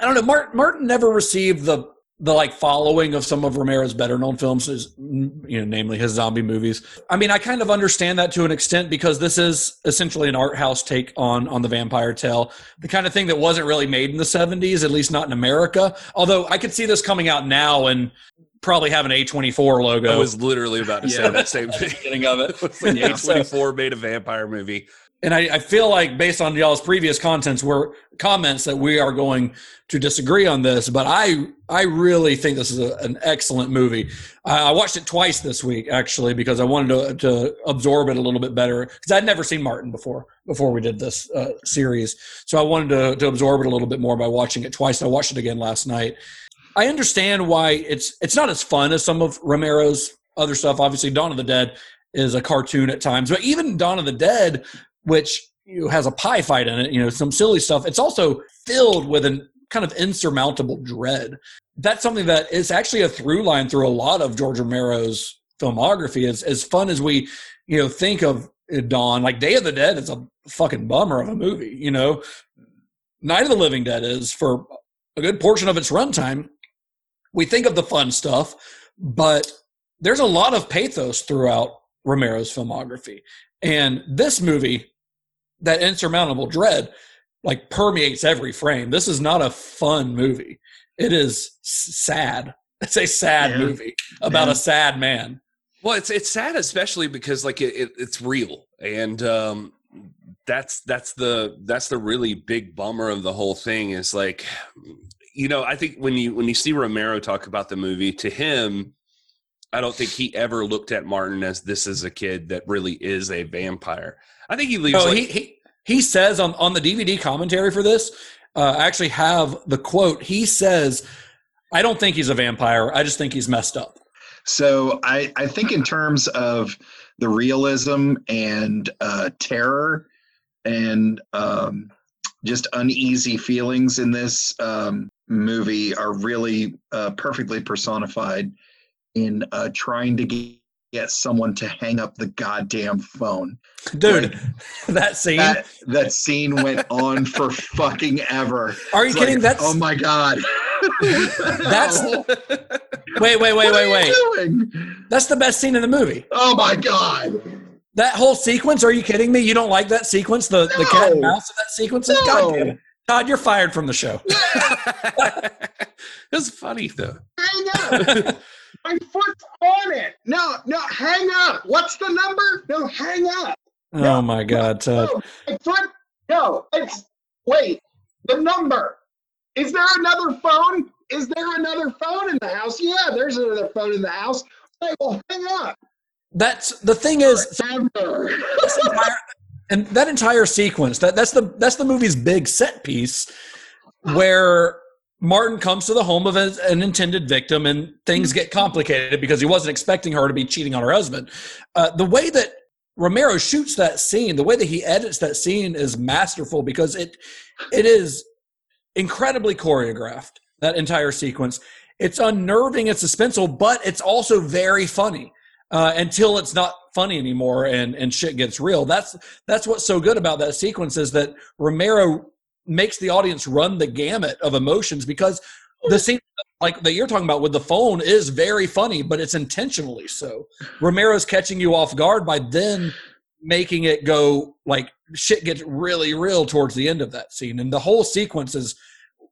I don't know. Martin Martin never received the the like following of some of Romero's better known films, is you know, namely his zombie movies. I mean, I kind of understand that to an extent because this is essentially an art house take on on the vampire tale, the kind of thing that wasn't really made in the seventies, at least not in America. Although I could see this coming out now and probably have an A twenty four logo. I was literally about to say that same thing. beginning of it. Like Yeah, A24 made a vampire movie. And I, I feel like based on y'all's previous contents were comments that we are going to disagree on this but i i really think this is a, an excellent movie. I, I watched it twice this week actually because i wanted to, to absorb it a little bit better because i'd never seen martin before before we did this uh, series. So i wanted to, to absorb it a little bit more by watching it twice i watched it again last night. I understand why it's it's not as fun as some of romero's other stuff. Obviously dawn of the dead is a cartoon at times but even dawn of the dead which you know, has a pie fight in it, you know, some silly stuff. It's also filled with an kind of insurmountable dread. That's something that is actually a through line through a lot of George Romero's filmography. As as fun as we, you know, think of Dawn, like Day of the Dead is a fucking bummer of a movie, you know. Night of the Living Dead is for a good portion of its runtime. We think of the fun stuff, but there's a lot of pathos throughout Romero's filmography. And this movie, that insurmountable dread, like permeates every frame. This is not a fun movie. It is sad. It's a sad Yeah. movie about Yeah. a sad man. Well, it's it's sad, especially because like it, it it's real, and um, that's that's the that's the really big bummer of the whole thing. Is like, you know, I think when you when you see Romero talk about the movie, to him, I don't think he ever looked at Martin as this is a kid that really is a vampire. I think he leaves. Oh, like, he, he he says on on the DVD commentary for this. Uh, I actually have the quote. He says, "I don't think he's a vampire. I just think he's messed up." So I, I think in terms of the realism and uh, terror and um, just uneasy feelings in this um, movie are really uh, perfectly personified in uh, trying to get, get someone to hang up the goddamn phone. Dude, that scene. That, that scene went on for fucking ever. Are you It's kidding? like, That's oh my god. That's- No. wait, wait, wait, What are wait, you wait. doing? That's the best scene in the movie. Oh my god. That whole sequence. Are you kidding me? You don't like that sequence? The the cat and mouse of that sequence. God No. damn it, Todd, you're fired from the show. It's funny though. Hang up. My foot's on it. No, no, hang up. What's the number? No, hang up. Oh my God, Todd. No, my foot. No, it's wait. The number. Is there another phone? Is there another phone in the house? Yeah, there's another phone in the house. Okay, well, hang up. That's the thing is, entire, and that entire sequence that that's the that's the movie's big set piece where Martin comes to the home of a, an intended victim and things get complicated because he wasn't expecting her to be cheating on her husband. Uh, the way that Romero shoots that scene, the way that he edits that scene is masterful because it it is incredibly choreographed. That entire sequence, it's unnerving and suspenseful, but it's also very funny uh, until it's not funny anymore and and shit gets real. That's that's what's so good about that sequence is that Romero makes the audience run the gamut of emotions because the scene like that you're talking about with the phone is very funny, but it's intentionally so. Romero's catching you off guard by then making it go like shit gets really real towards the end of that scene, and the whole sequence is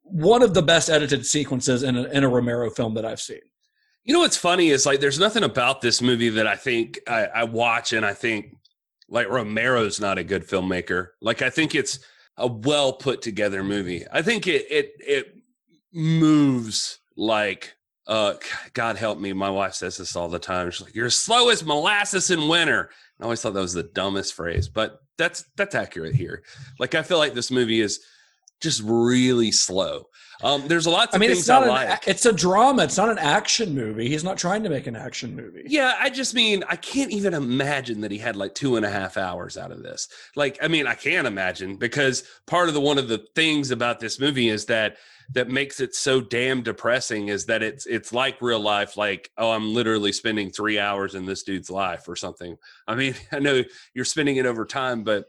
one of the best edited sequences in a, in a Romero film that I've seen. You know what's funny is like there's nothing about this movie that I think I, I watch and I think like Romero's not a good filmmaker. Like I think it's a well put together movie. I think it it it moves like uh God help me, my wife says this all the time. She's like, You're slow as molasses in winter. I always thought that was the dumbest phrase, but that's that's accurate here. Like I feel like this movie is just really slow. Um, there's a lot of I mean, things it's not I an, like. it's a drama. It's not an action movie. He's not trying to make an action movie. Yeah, I just mean I can't even imagine that he had like two and a half hours out of this. Like, I mean, I can't imagine because part of the one of the things about this movie is that that makes it so damn depressing is that it's it's like real life. Like, oh, I'm literally spending three hours in this dude's life or something. I mean, I know you're spending it over time, but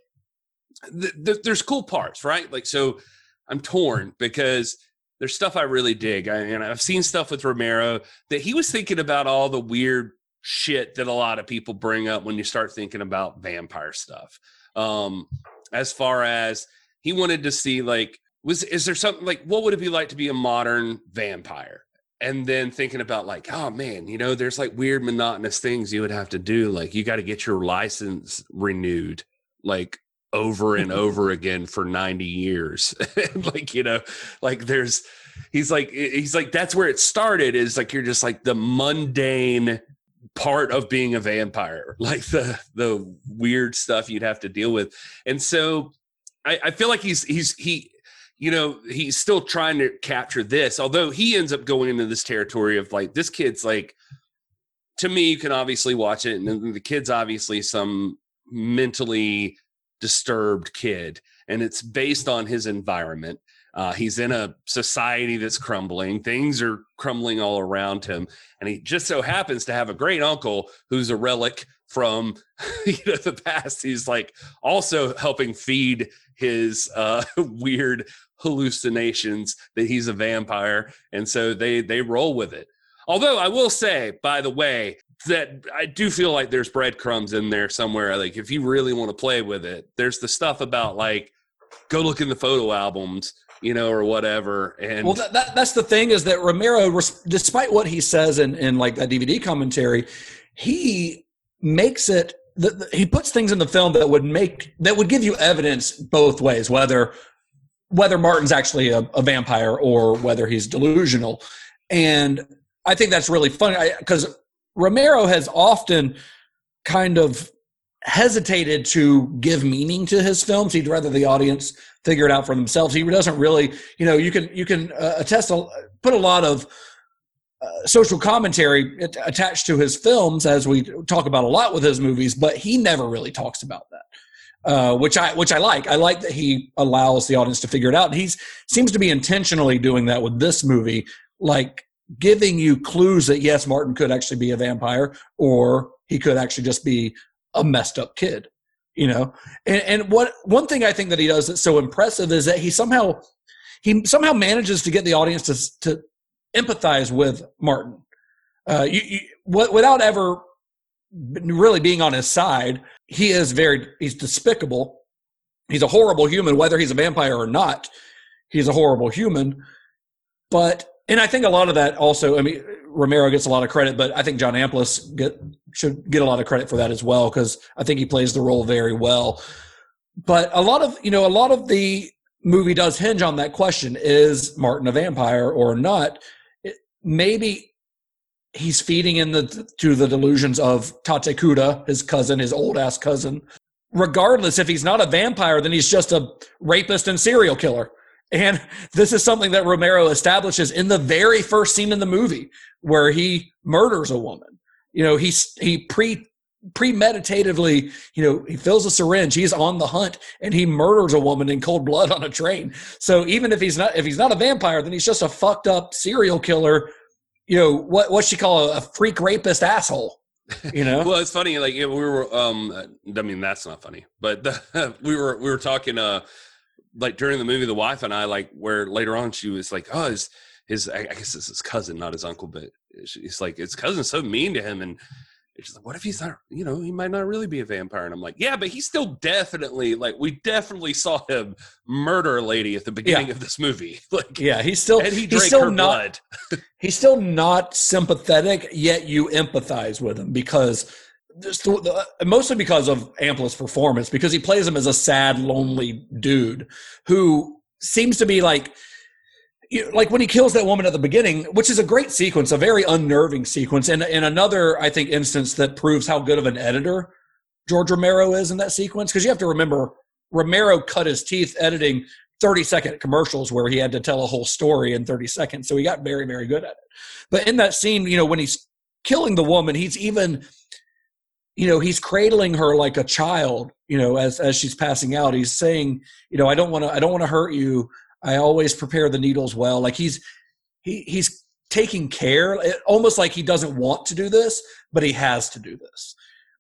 th- th- there's cool parts, right? Like, so I'm torn because there's stuff I really dig. I, and I've seen stuff with Romero that he was thinking about all the weird shit that a lot of people bring up when you start thinking about vampire stuff. Um, as far as he wanted to see, like, was is there something like what would it be like to be a modern vampire? And then thinking about like, oh man, you know, there's like weird monotonous things you would have to do. Like you got to get your license renewed, like over and over again for 90 years. like, you know, like there's he's like he's like that's where it started is like you're just like the mundane part of being a vampire like the the weird stuff you'd have to deal with and so i, I feel like he's he's he you know he's still trying to capture this although he ends up going into this territory of like this kid's like to me you can obviously watch it and the kid's obviously some mentally disturbed kid and it's based on his environment uh, he's in a society that's crumbling. Things are crumbling all around him, and he just so happens to have a great uncle who's a relic from you know the past. He's like also helping feed his uh, weird hallucinations that he's a vampire, and so they they roll with it. Although I will say, by the way, that I do feel like there's breadcrumbs in there somewhere. Like if you really want to play with it, there's the stuff about like go look in the photo albums you know, or whatever. And Well, that, that, that's the thing is that Romero, despite what he says in, in like that DVD commentary, he makes it. The, the- he puts things in the film that would make that would give you evidence both ways, whether whether Martin's actually a, a vampire or whether he's delusional. And I think that's really funny because Romero has often kind of hesitated to give meaning to his films. He'd rather the audience figure it out for themselves. He doesn't really, you know, you can you can uh, attest a, put a lot of uh, social commentary attached to his films, as we talk about a lot with his movies, but he never really talks about that. Uh, which I which I like. I like that he allows the audience to figure it out. He's seems to be intentionally doing that with this movie, like giving you clues that yes, Martin could actually be a vampire, or he could actually just be a messed up kid. You know, and, and what one thing I think that he does that's so impressive is that he somehow he somehow manages to get the audience to to empathize with Martin, uh, you, you, without ever really being on his side. He is very he's despicable. He's a horrible human, whether he's a vampire or not. He's a horrible human. But and I think a lot of that also. I mean, Romero gets a lot of credit, but I think John Amplas get should get a lot of credit for that as well because I think he plays the role very well. But a lot of you know a lot of the movie does hinge on that question: Is Martin a vampire or not? It, maybe he's feeding in the to the delusions of Tateh Cuda, his cousin, his old ass cousin. Regardless, if he's not a vampire, then he's just a rapist and serial killer. And this is something that Romero establishes in the very first scene in the movie where he murders a woman. You know, he's he pre premeditatively, you know, he fills a syringe, he's on the hunt, and he murders a woman in cold blood on a train. So even if he's not if he's not a vampire, then he's just a fucked up serial killer, you know, what what she call a, a freak rapist asshole. You know? well, it's funny. Like we were. Um, I mean, that's not funny, but the, we were we were talking. Uh, like during the movie, the wife and I, like where later on she was like, "Oh, his his I guess it's his cousin, not his uncle, but she's like his cousin's so mean to him." And she's like, "What if he's not? You know, he might not really be a vampire." And I'm like, "Yeah, but he's still definitely like we definitely saw him murder a lady at the beginning Yeah. of this movie. Like, Yeah, he's still and he he's still her not blood. he's still not sympathetic yet you empathize with him because just the, mostly because of Amplas' performance because he plays him as a sad lonely dude who seems to be like you like when he kills that woman at the beginning which is a great sequence a very unnerving sequence and, and another i think instance that proves how good of an editor george romero is in that sequence because you have to remember romero cut his teeth editing 30 second commercials where he had to tell a whole story in 30 seconds so he got very very good at it. But in that scene you know when he's killing the woman he's even you know he's cradling her like a child you know as as she's passing out. He's saying you know i don't want to i don't want to hurt you. I always prepare the needles well. Like he's he he's taking care it- almost like he doesn't want to do this but he has to do this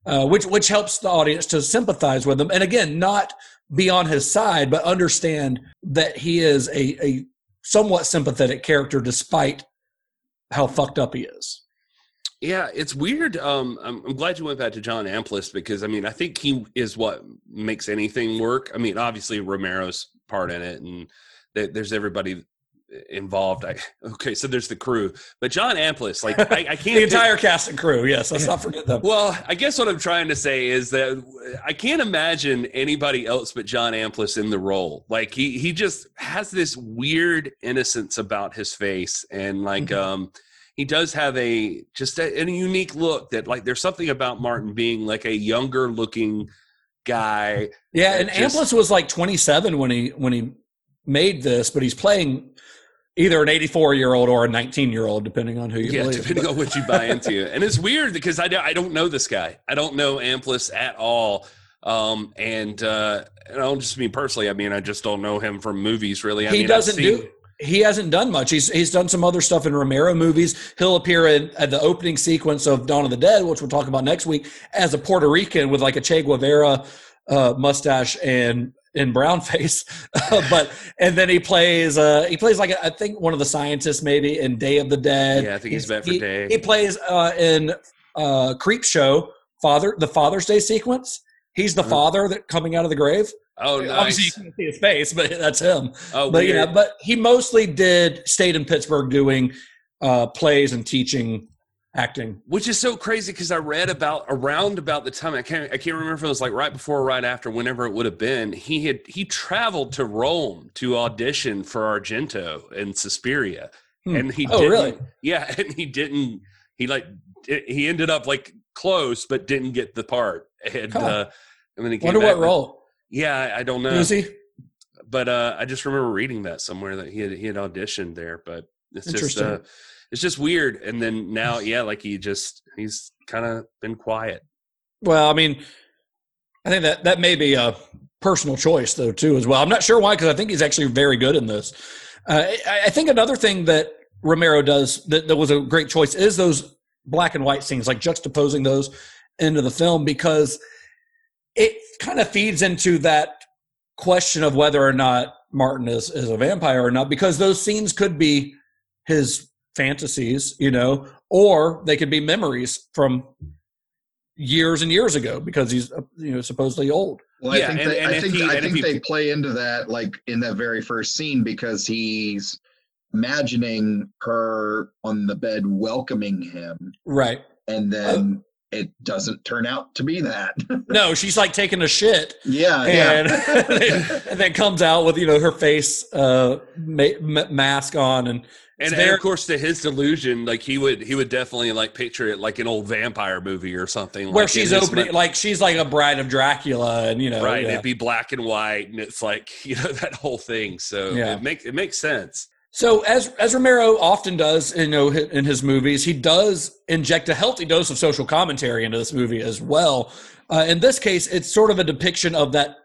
uh, which which helps the audience to sympathize with him. And again not be on his side but understand that he is a, a somewhat sympathetic character despite how fucked up he is Yeah, it's weird. Um, I'm, I'm glad you went back to John Amplas because I mean I think he is what makes anything work. I mean, obviously Romero's part in it, and th- there's everybody involved. I, okay, so there's the crew, but John Amplas, like I, I can't the entire cast and crew yes let's not forget them Well, I guess what I'm trying to say is that I can't imagine anybody else but John Amplas in the role. Like he he just has this weird innocence about his face, and like Mhm. um, he does have a just a, a unique look that like there's something about Martin being like a younger looking guy. Yeah, and just- Amplas was like 27 when he when he made this, but he's playing either an 84 year old or a 19 year old, depending on who you yeah, believe. depending But- on what you buy into. and it's weird because I, don't- I don't know this guy. I don't know Amplas at all. Um, and, uh, and I don't just mean personally. I mean, I just don't know him from movies really. I he mean, I've doesn't seen- do. He hasn't done much. He's he's done some other stuff in Romero movies. He'll appear in at the opening sequence of Dawn of the Dead, which we'll talk about next week, as a Puerto Rican with like a Che Guevara uh, mustache and in brown face. but and then he plays uh, he plays like I think one of the scientists maybe in Day of the Dead. Yeah, I think he's back for he, Day. He plays uh, in uh, Creepshow Father the Father's Day sequence. He's the Mhm. father that coming out of the grave. Oh, Obviously, you nice. can't see his face, but that's him. Oh, but weird. yeah, but he mostly did stayed in Pittsburgh doing uh, plays and teaching acting. Which is so crazy because I read about around about the time I can't I can't remember if it was like right before or right after, whenever it would have been. He had he traveled to Rome to audition for Argento and Suspiria, Hmm. and he Oh, didn't, really? yeah, and he didn't. He like he ended up like close, but didn't get the part. And Huh. uh, and then he came Wonder back what with- role? Yeah, I- I don't know. But uh, I just remember reading that somewhere that he had he had auditioned there, but it's just uh, it's just weird. And then now, yeah, like he just he's kind of been quiet. Well, I mean, I think that that may be a personal choice though too as well. I'm not sure why because I think he's actually very good in this. Uh, I, I think another thing that Romero does that, that was a great choice is those black and white scenes, like juxtaposing those into the film because it kind of feeds into that question of whether or not Martin is, is a vampire or not, because those scenes could be his fantasies, you know, or they could be memories from years and years ago because he's uh, you know supposedly old. Well, Yeah, I think and- they, and I think he- I think he- they play into that like in that very first scene because he's imagining her on the bed welcoming him, Right. and then it doesn't turn out to be that. No, she's like taking a shit yeah, and, yeah. and then comes out with you know her face uh ma- ma- mask on and And, it's and of course, to his delusion, like he would he would definitely like picture it like an old vampire movie or something. where like, she's in his opening mi- like she's like a bride of Dracula and you know right. yeah. It'd be black and white, and it's like you know that whole thing. So Yeah. it makes it makes sense. So as as Romero often does, you know, in his movies, he does inject a healthy dose of social commentary into this movie as well. Uh, in this case, it's sort of a depiction of that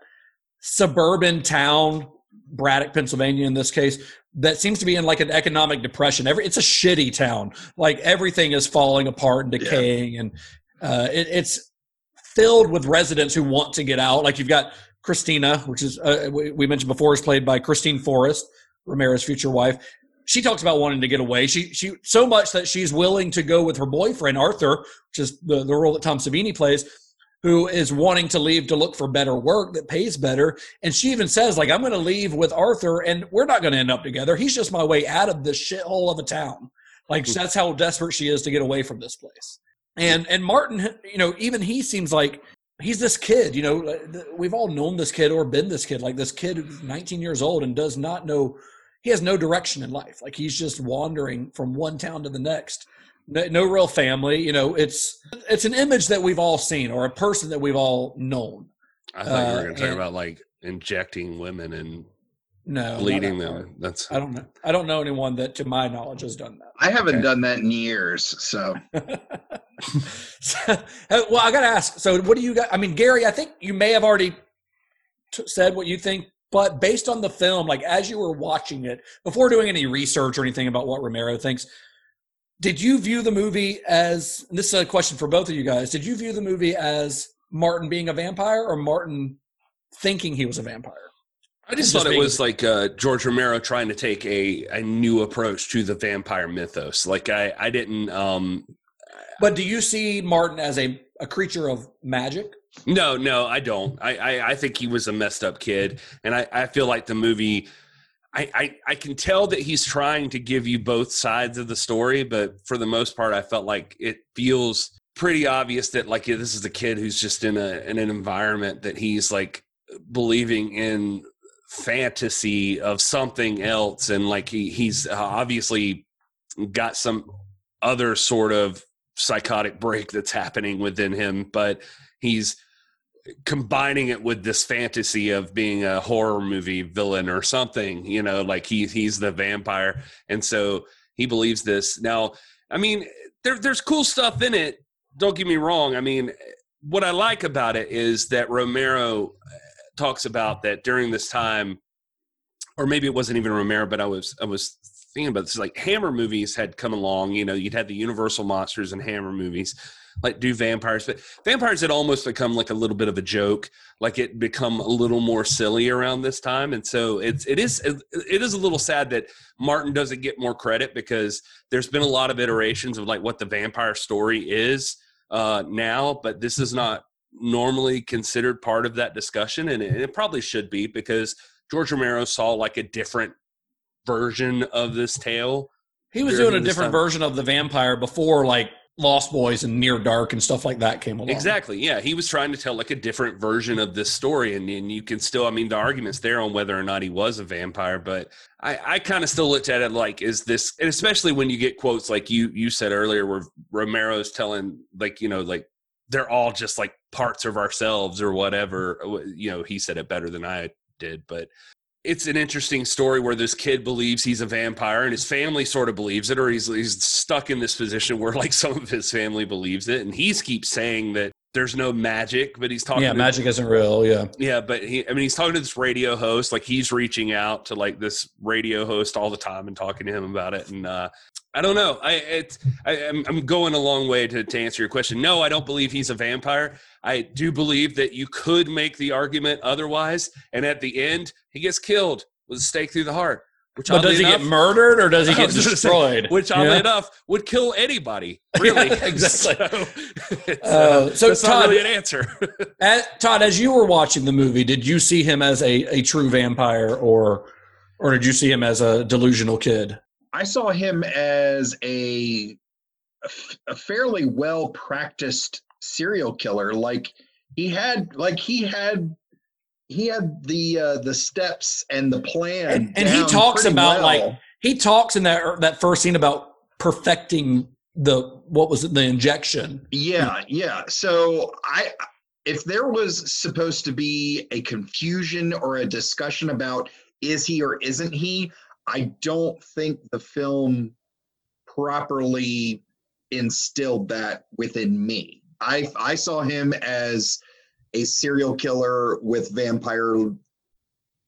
suburban town, Braddock, Pennsylvania. In this case, that seems to be in like an economic depression. Every it's a shitty town. Like everything is falling apart and decaying, and uh, it, it's filled with residents who want to get out. Like you've got Christina, which is uh, we, we mentioned before, is played by Christine Forrest. Romero's future wife. She talks about wanting to get away. She she so much that she's willing to go with her boyfriend Arthur, which is the, the role that Tom Savini plays, who is wanting to leave to look for better work that pays better. And she even says, like, I'm going to leave with Arthur, and we're not going to end up together. He's just my way out of this shithole of a town. Like hmm. that's how desperate she is to get away from this place. And and Martin, you know, even he seems like he's this kid. You know, we've all known this kid or been this kid. Like this kid who's 19 years old and does not know he has no direction in life. Like he's just wandering from one town to the next. No, no real family. You know, it's it's an image that we've all seen or a person that we've all known. I thought you were Uh, going to talk and- about like injecting women and No, bleeding that them. part. That's I don't know. I don't know anyone that, to my knowledge, has done that. I haven't Okay. done that in years, so that. well, I got to ask. So, what do you got? I mean, Gary, I think you may have already t- said what you think, but based on the film, like as you were watching it, before doing any research or anything about what Romero thinks, did you view the movie as? And this is a question for both of you guys. Did you view the movie as Martin being a vampire or Martin thinking he was a vampire? I just Just thought it was like uh, George Romero trying to take a, a new approach to the vampire mythos. Like I, I didn't um But do you see Martin as a, a creature of magic? No, no, I don't. I, I, I think he was a messed up kid. And I, I feel like the movie I, I, I can tell that he's trying to give you both sides of the story, but for the most part I felt like it feels pretty obvious that like yeah, this is a kid who's just in a in an environment that he's like believing in fantasy of something else and like he he's obviously got some other sort of psychotic break that's happening within him but he's combining it with this fantasy of being a horror movie villain or something you know like he he's the vampire and so he believes this now i mean there, there's cool stuff in it don't get me wrong i mean what i like about it is that romero uh, talks about that during this time, or maybe it wasn't even Romero, but I was I was thinking about this. Like Hammer movies had come along. You know, you'd had the Universal monsters and Hammer movies, like do vampires, but vampires had almost become like a little bit of a joke. Like it become a little more silly around this time, and so it's it is it is a little sad that Martin doesn't get more credit because there's been a lot of iterations of like what the vampire story is uh, now, but this is not normally considered part of that discussion and it, it probably should be because george romero saw like a different version of this tale He was doing a different time. version of the vampire before, like Lost Boys and Near Dark and stuff like that came along. Exactly. Yeah, he was trying to tell like a different version of this story, and, and you can still. I mean, the arguments there on whether or not he was a vampire, but I, I kind of still looked at it like, is this? And especially when you get quotes like you you said earlier, where Romero's telling like you know like they're all just like parts of ourselves or whatever. You know, he said it better than I did, but it's an interesting story where this kid believes he's a vampire and his family sort of believes it or he's, he's stuck in this position where like some of his family believes it. And he's keeps saying that there's no magic but he's talking Yeah, to, magic isn't real. Yeah. yeah but he i mean he's talking to this radio host like he's reaching out to like this radio host all the time and talking to him about it and uh I don't know. I it's I, I'm I'm going a long way to, to answer your question. No, I don't believe he's a vampire. I do believe that you could make the argument otherwise, and at the end, he gets killed with a stake through the heart. Which But oddly does he enough, get murdered or does he get was gonna say, destroyed? which oddly Yeah. enough would kill anybody. Really, Yeah, exactly. So, it's, Uh, so that's Todd- not really an answer. As, Todd, as you were watching the movie, did you see him as a, a true vampire or or did you see him as a delusional kid? I saw him as a a fairly well practiced serial killer. Like he had, like he had, he had the uh, the steps and the plan. And, and he talks about well. like he talks in that that first scene about perfecting the what was it the injection. Yeah, yeah. So I if there was supposed to be a confusion or a discussion about is he or isn't he, I don't think the film properly instilled that within me. I I saw him as a serial killer with vampire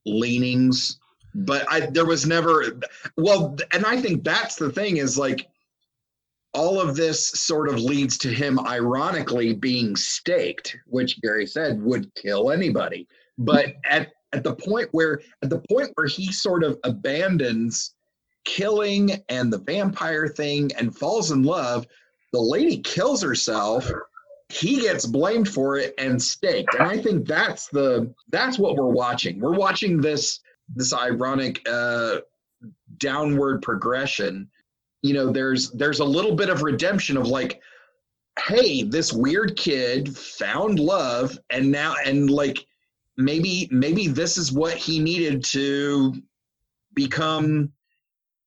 leanings, but I there was never well and I think that's the thing is like all of this sort of leads to him ironically being staked, which Gary said would kill anybody. But at at the point where at the point where he sort of abandons killing and the vampire thing and falls in love, the lady kills herself. He gets blamed for it and staked. And I think that's the that's what we're watching. We're watching this this ironic uh downward progression you know there's there's a little bit of redemption of like hey this weird kid found love and now and like maybe maybe this is what he needed to become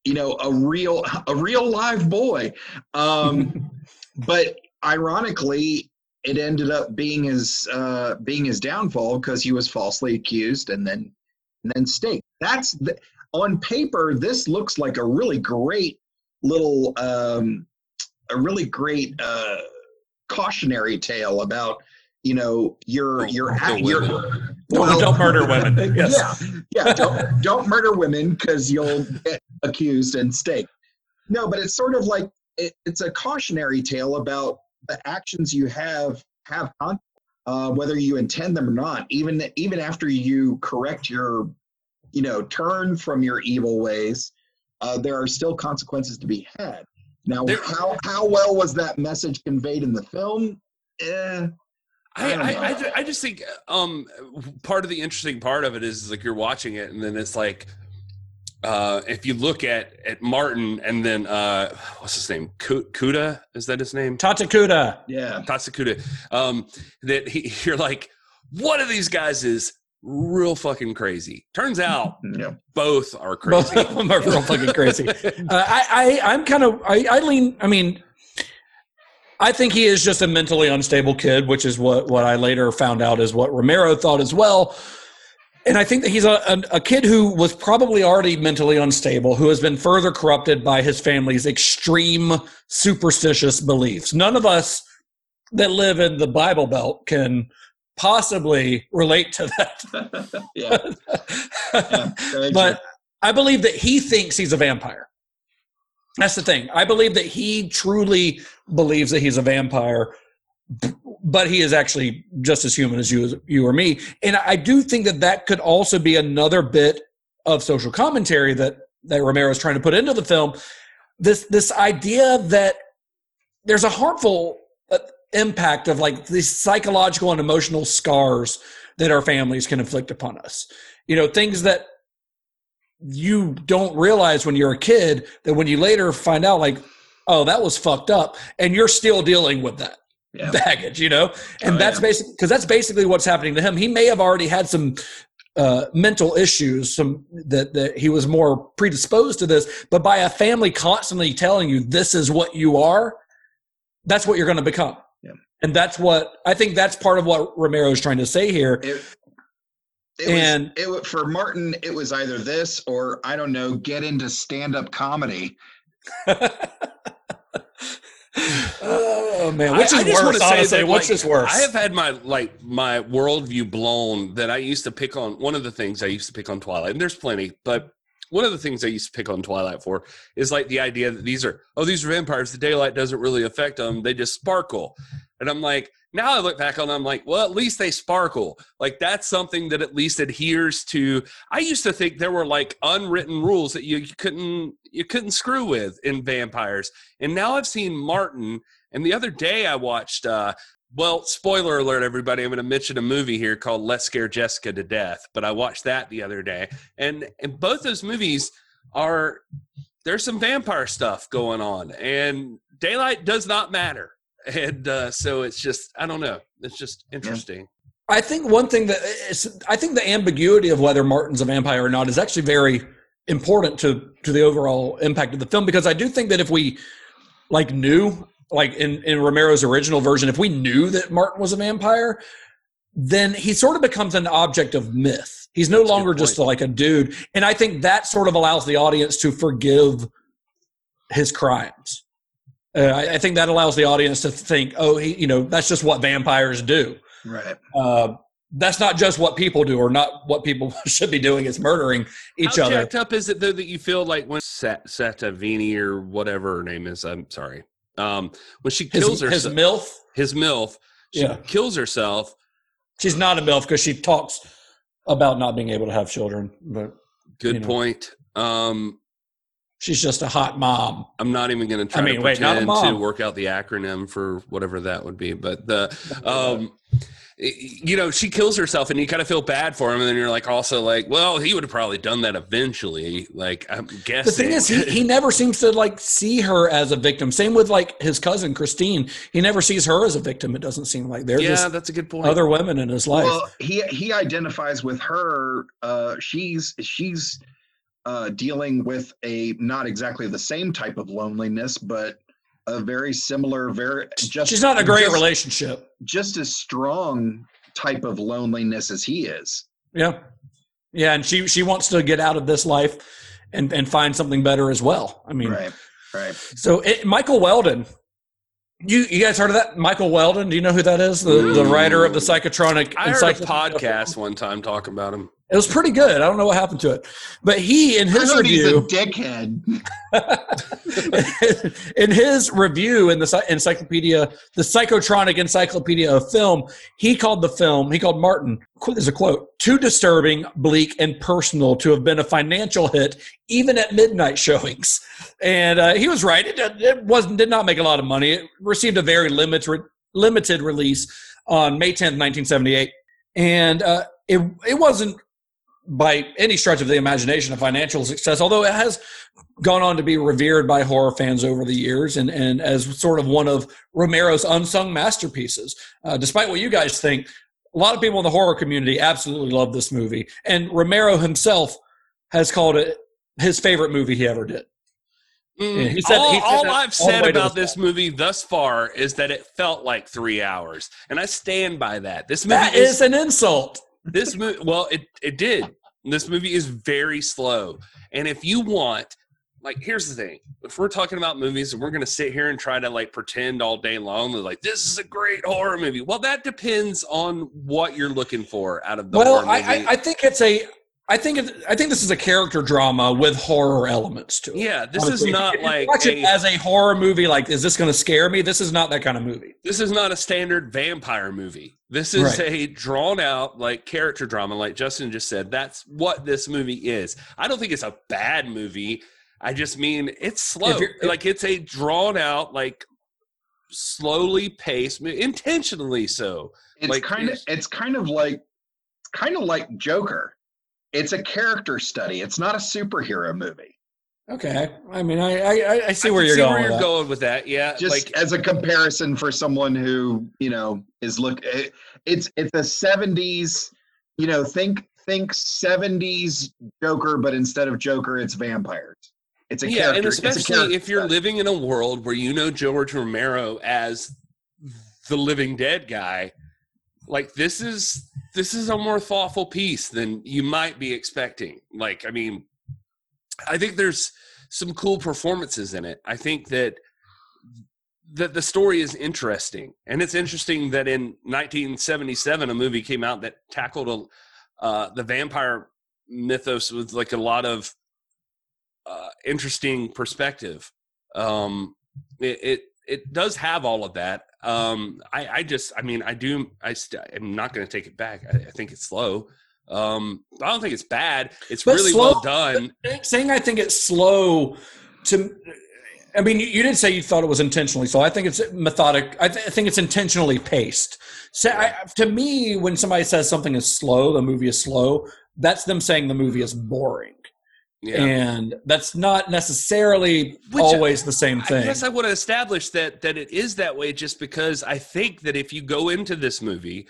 you know a real a real live boy um but ironically it ended up being his uh being his downfall because he was falsely accused and then and then staked that's the, on paper this looks like a really great little um a really great uh cautionary tale about you know your your your women. Don't, don't murder women. Yes. yeah yeah don't don't murder women because you'll get accused and staked no but it's sort of like it, it's a cautionary tale about the actions you have have uh, whether you intend them or not even even after you correct your you know turn from your evil ways uh, there are still consequences to be had now There- how how well was that message conveyed in the film eh, I, I I. I, I just think um, part of the interesting part of it is like you're watching it and then it's like uh, if you look at at Martin and then uh, what's his name Ku- Cuda is that his name Tateh Cuda. yeah Tatsukuda um, that he, you're like one of these guys is real fucking crazy turns out yeah both are Both crazy of them are real fucking crazy. Uh, I, I I'm kind of I, I lean. I mean, I think he is just a mentally unstable kid, which is what what I later found out is what Romero thought as well. And I think that he's a, a, a kid who was probably already mentally unstable, who has been further corrupted by his family's extreme superstitious beliefs. None of us that live in the Bible Belt can possibly relate to that. yeah, yeah but. I believe that he thinks he's a vampire. That's the thing. I believe that he truly believes that he's a vampire, but he is actually just as human as you, you or me. And I do think that that could also be another bit of social commentary that that Romero is trying to put into the film. This this idea that there's a harmful uh, impact of like these psychological and emotional scars that our families can inflict upon us. You know, things that you don't realize when you're a kid that when you later find out like oh, that was fucked up, and you're still dealing with that Yeah. baggage, you know, and Oh, that's yeah. basically because that's basically what's happening to him. He may have already had some uh, mental issues, some that that he was more predisposed to this, but by a family constantly telling you this is what you are, that's what you're going to become. Yeah. And that's what I think that's part of what Romero is trying to say here. It, it And- was, it for Martin, it was either this or I don't know, get into stand-up comedy. oh man, which I- I is just worse? Honestly, that, which like, is worse? I have had my like my worldview blown that I used to pick on. One of the things I used to pick on Twilight, and there's plenty, but one of the things I used to pick on Twilight for is like the idea that these are oh these are vampires. The daylight doesn't really affect them; they just sparkle. And I'm like, now I look back on, them, I'm like, well, at least they sparkle. Like that's something that at least adheres to. I used to think there were like unwritten rules that you, you couldn't you couldn't screw with in vampires, and now I've seen Martin. And the other day I watched. uh well, spoiler alert, everybody. I'm going to mention a movie here called Let's Scare Jessica to Death. But I watched that the other day, and and both those movies are there's some vampire stuff going on, and daylight does not matter, and uh, so it's just I don't know. It's just interesting. I think one thing that is, I think the ambiguity of whether Martin's a vampire or not is actually very important to to the overall impact of the film because I do think that if we like knew like in in Romero's original version if we knew that Martin was a vampire then he sort of becomes an object of myth. He's no That's a longer just like a dude and I think that sort of allows the audience to forgive his crimes. Uh, I, I think that allows the audience to think, oh, he, you know, that's just what vampires do Right. uh, that's not just what people do or not what people should be doing It's murdering each How other jacked up is it though that you feel like when Sat- Satavini or whatever her name is? I'm sorry. Um, when she his, kills his herself, milf his milf, she Yeah. kills herself. she's not a milf because she talks about not being able to have children but Good You know. point. Um, she's just a hot mom I'm not even going to try I mean, to wait, pretend to work out the acronym for whatever that would be. But the, um, you know, she kills herself, and you kind of feel bad for him, and then you're like, also like, well, he would have probably done that eventually. Like, I'm guessing. the thing is he, he never seems to like see her as a victim same with like his cousin christine he never sees her as a victim it doesn't seem like they're yeah, that's a good point. other women in his life Well, he he identifies with her. Uh, she's she's uh, dealing with a not exactly the same type of loneliness, but a very similar, very just. she's not a great just, relationship Just as strong type of loneliness as he is. Yeah, yeah, and she she wants to get out of this life and and find something better as well. I mean, Right. Right. so it, Michael Weldon, you you guys heard of that? Michael Weldon, do you know who that is? The the writer of the psychotronic. I heard a podcast one time talking about him. It was pretty good. I don't know what happened to it, but he in his review dickhead. in his review in the encyclopedia, the Psychotronic Encyclopedia of Film, he called the film, he called Martin, there's a quote, too disturbing, bleak, and personal to have been a financial hit, even at midnight showings. And uh, he was right. It, it wasn't did not make a lot of money. It received a very limited limited release on May 10th, 1978, and uh, it it wasn't by any stretch of the imagination a financial success, although it has gone on to be revered by horror fans over the years and, and as sort of one of Romero's unsung masterpieces. Uh, despite what you guys think, a lot of people in the horror community absolutely love this movie. And Romero himself has called it his favorite movie he ever did. Mm, he said- all he said all I've all said about this movie thus far is that it felt like three hours, and I stand by that. This movie That is an insult. This movie. Well, it it did. This movie is very slow, and if you want, like, here's the thing: if we're talking about movies and we're going to sit here and try to like pretend all day long that like this is a great horror movie, well, that depends on what you're looking for out of the well, horror I, movie. I, I think it's a. I think it, I think this is a character drama with horror elements to it. yeah, this Honestly, is not if you like watch a, it as a horror movie. Like, is this going to scare me? This is not that kind of movie. this is not a standard vampire movie. This is Right. a drawn out like character drama, like Justin just said. That's what this movie is. I don't think it's a bad movie. I just mean it's slow. you're- if- like it's a drawn out, like slowly paced, intentionally so. It's Like, kind of it's- it's kind of like kind of like Joker. It's a character study. It's not a superhero movie. Okay, I mean, I I, I see where can you're see going. where with you're that. going with that. Yeah, just like as a comparison for someone who you know is look it, it's it's a 70s you know think think 70s joker but instead of joker it's vampires it's a yeah, character and especially character if you're study. living in a world where you know George Romero as the Living Dead guy, like this is this is a more thoughtful piece than you might be expecting. Like, I mean, I think there's some cool performances in it. I think that that the story is interesting, and it's interesting that in 1977 a movie came out that tackled a, uh, the vampire mythos with like a lot of uh, interesting perspective. Um, it, it it does have all of that. Um, I, I just, I mean, I do. I st- I'm not going to take it back. I, I think it's slow. Um, I don't think it's bad. It's But really slow- well done. saying I think it's slow to. I mean, you, you did say you thought it was intentionally slow. I think it's methodic. I, th- I think it's intentionally paced. So, I, to me, when somebody says something is slow, the movie is slow. That's them saying the movie is boring, Yeah. and that's not necessarily Which, always the same I thing. guess I would have established that that it is that way just because I think that if you go into this movie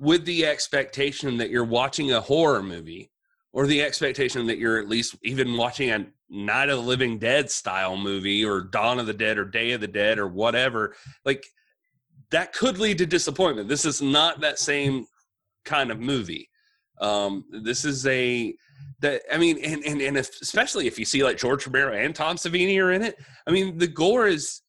with the expectation that you're watching a horror movie or the expectation that you're at least even watching a Night of the Living Dead style movie or Dawn of the Dead or Day of the Dead or whatever, like that could lead to disappointment. This is not that same kind of movie. Um, this is a that I mean, and and and if, especially if you see like George Romero and Tom Savini are in it, I mean, the gore is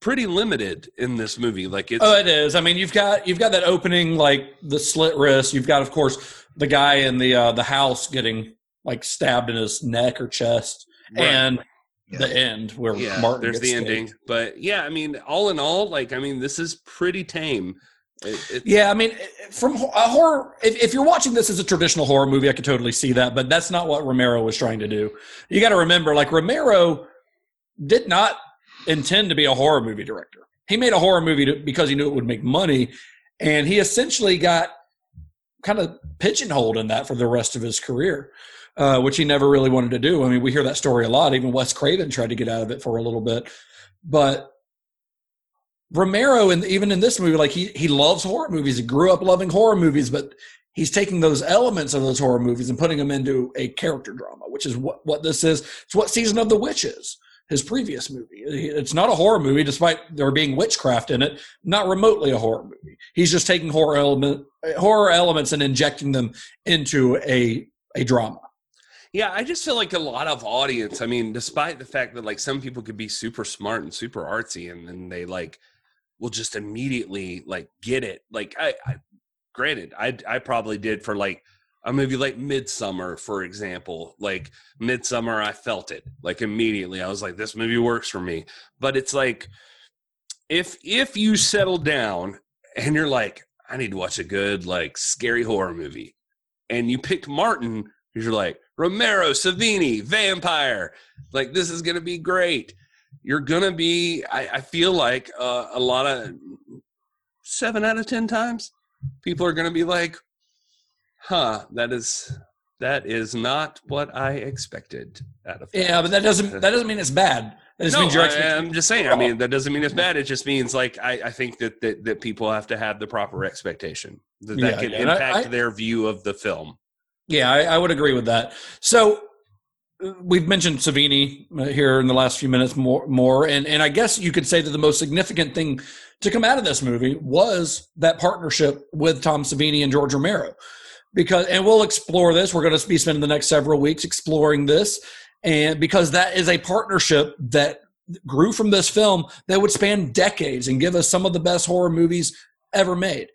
pretty limited in this movie. Like it's Oh, it is. I mean, you've got you've got that opening like the slit wrist. You've got, of course, the guy in the uh, the house getting like stabbed in his neck or chest, Right. and Yeah. the end where yeah, Martin there's gets the stabbed. ending. But yeah, I mean, all in all, like I mean, this is pretty tame. It, it, Yeah, I mean, from a horror, if, if you're watching this as a traditional horror movie, I could totally see that, but that's not what Romero was trying to do. You got to remember, like Romero did not intend to be a horror movie director. He made a horror movie to, because he knew it would make money, and he essentially got kind of pigeonholed in that for the rest of his career, uh, which he never really wanted to do. I mean, we hear that story a lot. Even Wes Craven tried to get out of it for a little bit, but Romero, and even in this movie, like he he loves horror movies. He grew up loving horror movies, but he's taking those elements of those horror movies and putting them into a character drama, which is what what this is. It's what Season of the Witch is. His previous movie. It's not a horror movie, despite there being witchcraft in it. Not remotely a horror movie. He's just taking horror element horror elements and injecting them into a a drama. Yeah, I just feel like a lot of audience. I mean, despite the fact that like some people could be super smart and super artsy, and then they like will just immediately like get it. Like I, I granted, I I probably did for like uh, a movie like Midsommar, for example. Like Midsommar, I felt it like immediately. I was like, this movie works for me. But it's like if if you settle down and you're like, I need to watch a good like scary horror movie, and you picked Martin, you're like Romero, Savini, vampire, like this is gonna be great. You're gonna be. I, I feel like uh, a lot of seven out of ten times, people are gonna be like, "Huh, that is that is not what I expected out of." Yeah, but that doesn't that doesn't mean it's bad. That just no, I, am just saying. I mean, that doesn't mean it's bad. It just means like I, I think that, that that people have to have the proper expectation that, that Yeah, can yeah, impact I- their view of the film. Yeah, I, I would agree with that. So we've mentioned Savini uh, here in the last few minutes more, more, and and I guess you could say that the most significant thing to come out of this movie was that partnership with Tom Savini and George Romero, because and we'll explore this. We're going to be spending the next several weeks exploring this, and because that is a partnership that grew from this film that would span decades and give us some of the best horror movies ever made.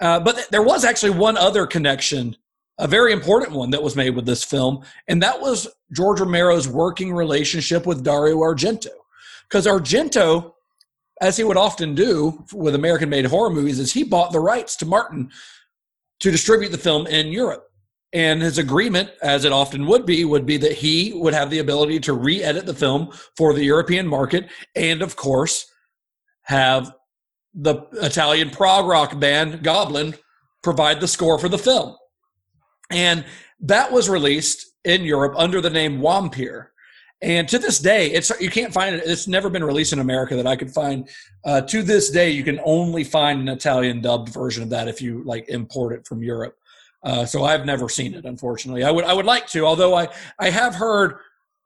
Uh, but th- there was actually one other connection a very important one that was made with this film, and that was George Romero's working relationship with Dario Argento. Because Argento, as he would often do with American made horror movies, is he bought the rights to Martin to distribute the film in Europe. And his agreement, as it often would be, would be that he would have the ability to re edit the film for the European market and, of course, have the Italian prog rock band Goblin provide the score for the film. And that was released in Europe under the name Wampyr. And to this day, it's you can't find it. It's never been released in America that I could find. Uh, to this day, you can only find an Italian dubbed version of that if you like import it from Europe. Uh, so I've never seen it, unfortunately. I would I would like to, although I I have heard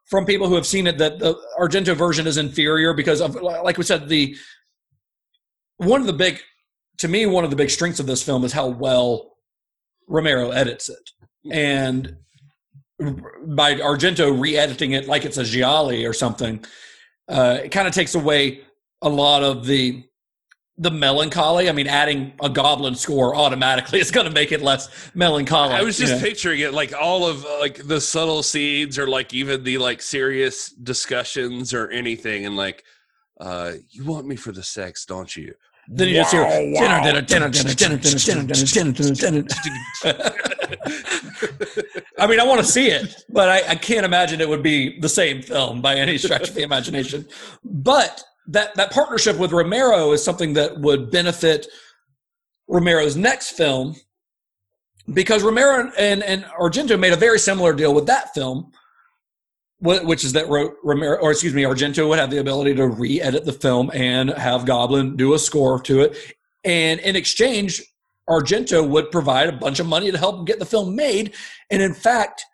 from people who have seen it that the Argento version is inferior because of like we said the one of the big to me one of the big strengths of this film is how well Romero edits it and by Argento re-editing it like it's a gialli or something uh, it kind of takes away a lot of the the melancholy. I mean, adding a goblin score automatically is going to make it less melancholy. I was you just know? picturing it like all of uh, like the subtle seeds or like even the like serious discussions or anything and like uh you want me for the sex, don't you? Then you just hear dinner, dinner, dinner, dinner, dinner, dinner, dinner, dinner, dinner. I mean, I want to see it, but I, I can't imagine it would be the same film by any stretch of the imagination. But that that partnership with Romero is something that would benefit Romero's next film because Romero and, and Argento made a very similar deal with that film, which is that Ro- Romero, or excuse me, Argento would have the ability to re-edit the film and have Goblin do a score to it, and in exchange, Argento would provide a bunch of money to help get the film made. And in fact,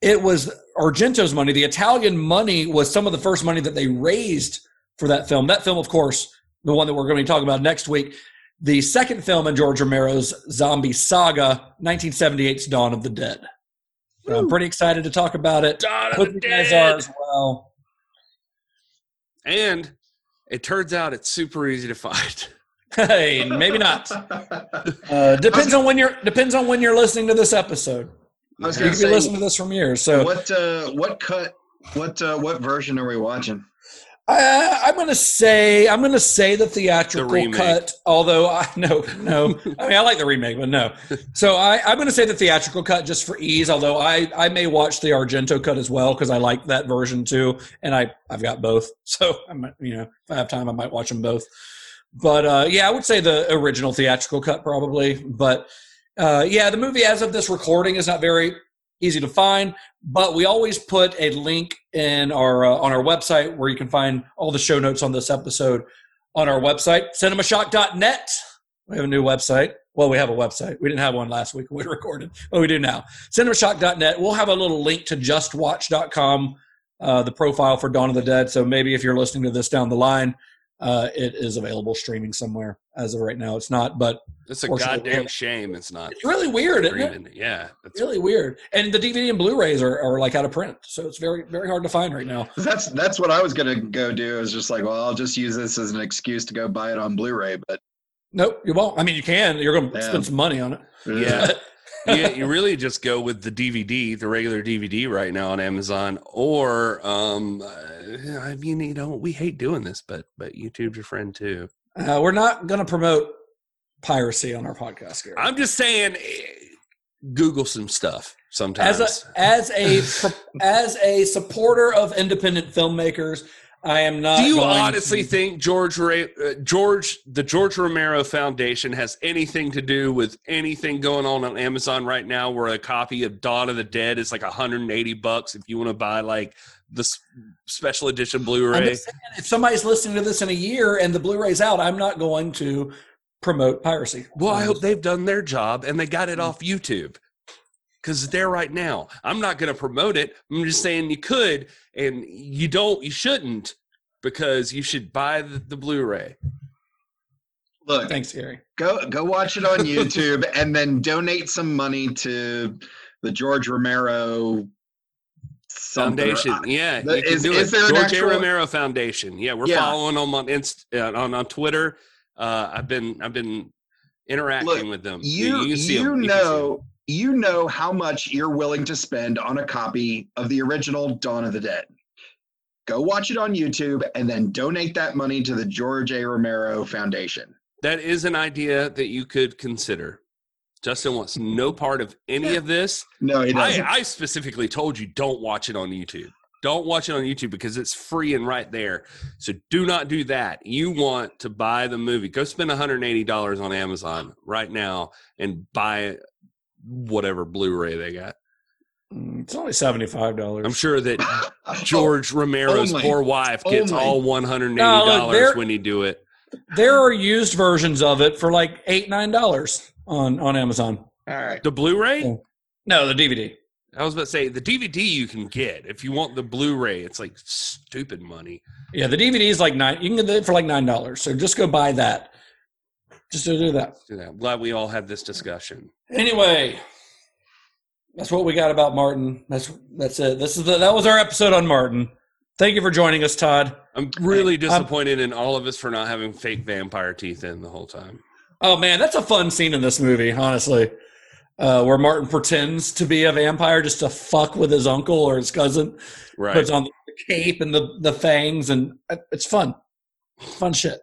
it was Argento's money. The Italian money was some of the first money that they raised for that film. That film, of course, the one that we're going to be talking about next week, the second film in George Romero's zombie saga, 1978's Dawn of the Dead. So I'm pretty excited to talk about it. Dawn Hope you guys are as well. And it turns out it's super easy to find. Hey, maybe not. Uh, depends on when you're depends on when you're listening to this episode. I was You could be listening to this from years. So what uh, what cut, what uh, what version are we watching? Uh, I'm going to say I'm to say the theatrical remake. cut. Although I no no, I mean I like the remake, but no. So I, I'm going to say the theatrical cut just for ease. Although I I may watch the Argento cut as well because I like that version too, and I I've got both. So I might you know if I have time I might watch them both. But uh, yeah, I would say the original theatrical cut probably. But uh, yeah, the movie as of this recording is not very easy to find but we always put a link in our uh, on our website where you can find all the show notes on this episode on our website cinemashock.net we have a new website. Well we have a website. We didn't have one last week when we recorded but we do now. cinemashock.net we'll have a little link to justwatch.com uh, the profile for dawn of the dead. So maybe if you're listening to this down the line uh, it is available streaming somewhere as of right now it's not but It's a goddamn yeah. shame it's not. it's really weird isn't it? Yeah. It's really weird and the dvd and blu-rays are, are like out of print so it's very very hard to find right now That's that's what I was gonna go do. Is just like, well, I'll just use this as an excuse to go buy it on Blu-ray. But nope you won't i mean you can you're gonna Yeah. spend some money on it Yeah. you, you really just go with the DVD, the regular DVD right now on Amazon, or um, uh, I mean, you know, we hate doing this, but but YouTube's your friend too. uh, we're not gonna promote piracy on our podcast here I'm just saying, eh, Google some stuff sometimes. as a as a as a supporter of independent filmmakers i am not Do you going honestly to- think George Ra- uh, George the George Romero Foundation has anything to do with anything going on on Amazon right now? Where a copy of Dawn of the Dead is like 180 bucks if you want to buy like the s- special edition Blu-ray. just saying, if somebody's listening to this in a year and the blu-ray's out i'm not going to promote piracy Well, I hope they've done their job and they got it Mm. off YouTube because it's there right now. I'm not going to promote it. I'm just saying you could and you don't, you shouldn't because you should buy the, the Blu-ray. look, thanks gary go go watch it on YouTube and then donate some money to the George Romero something or- Foundation, yeah, The- you can is- do is it. there an George A. Romero Foundation. Yeah, we're Yeah. following them on Inst- uh, on on Twitter. Uh, I've been I've been interacting Look, with them. You can see you 'em. You can see 'em. know you know how much you're willing to spend on a copy of the original Dawn of the Dead. Go watch it on YouTube and then donate that money to the George A. Romero Foundation. that is an idea that you could consider. Justin wants no part of any of this. No, he doesn't. I, I specifically told you don't watch it on YouTube. Don't watch it on YouTube because it's free and right there. So do not do that. You want to buy the movie. Go spend $180 on Amazon right now and buy whatever Blu-ray they got. Mm, It's only seventy five dollars. I'm sure that George Romero's Only. poor wife gets Only. all one hundred and eighty No, look, dollars there- when you do it. There are used versions of it for like eight nine dollars on on Amazon. All right. The Blu-ray. Yeah. No, the DVD. I was about to say the DVD you can get if you want the Blu-ray. It's like stupid money. Yeah, the DVD is like nine. You can get it for like nine dollars. So just go buy that. Just to do that. Do that. I'm glad we all had this discussion. Anyway, that's what we got about Martin. That's that's it. This is the that was our episode on Martin. Thank you for joining us, Todd. I'm really I'm- disappointed in all of us for not having fake vampire teeth in the whole time. Oh man, that's a fun scene in this movie, honestly. Uh, where Martin pretends to be a vampire just to fuck with his uncle or his cousin. Right. Puts on the cape and the, the fangs, and uh, it's fun. Fun shit.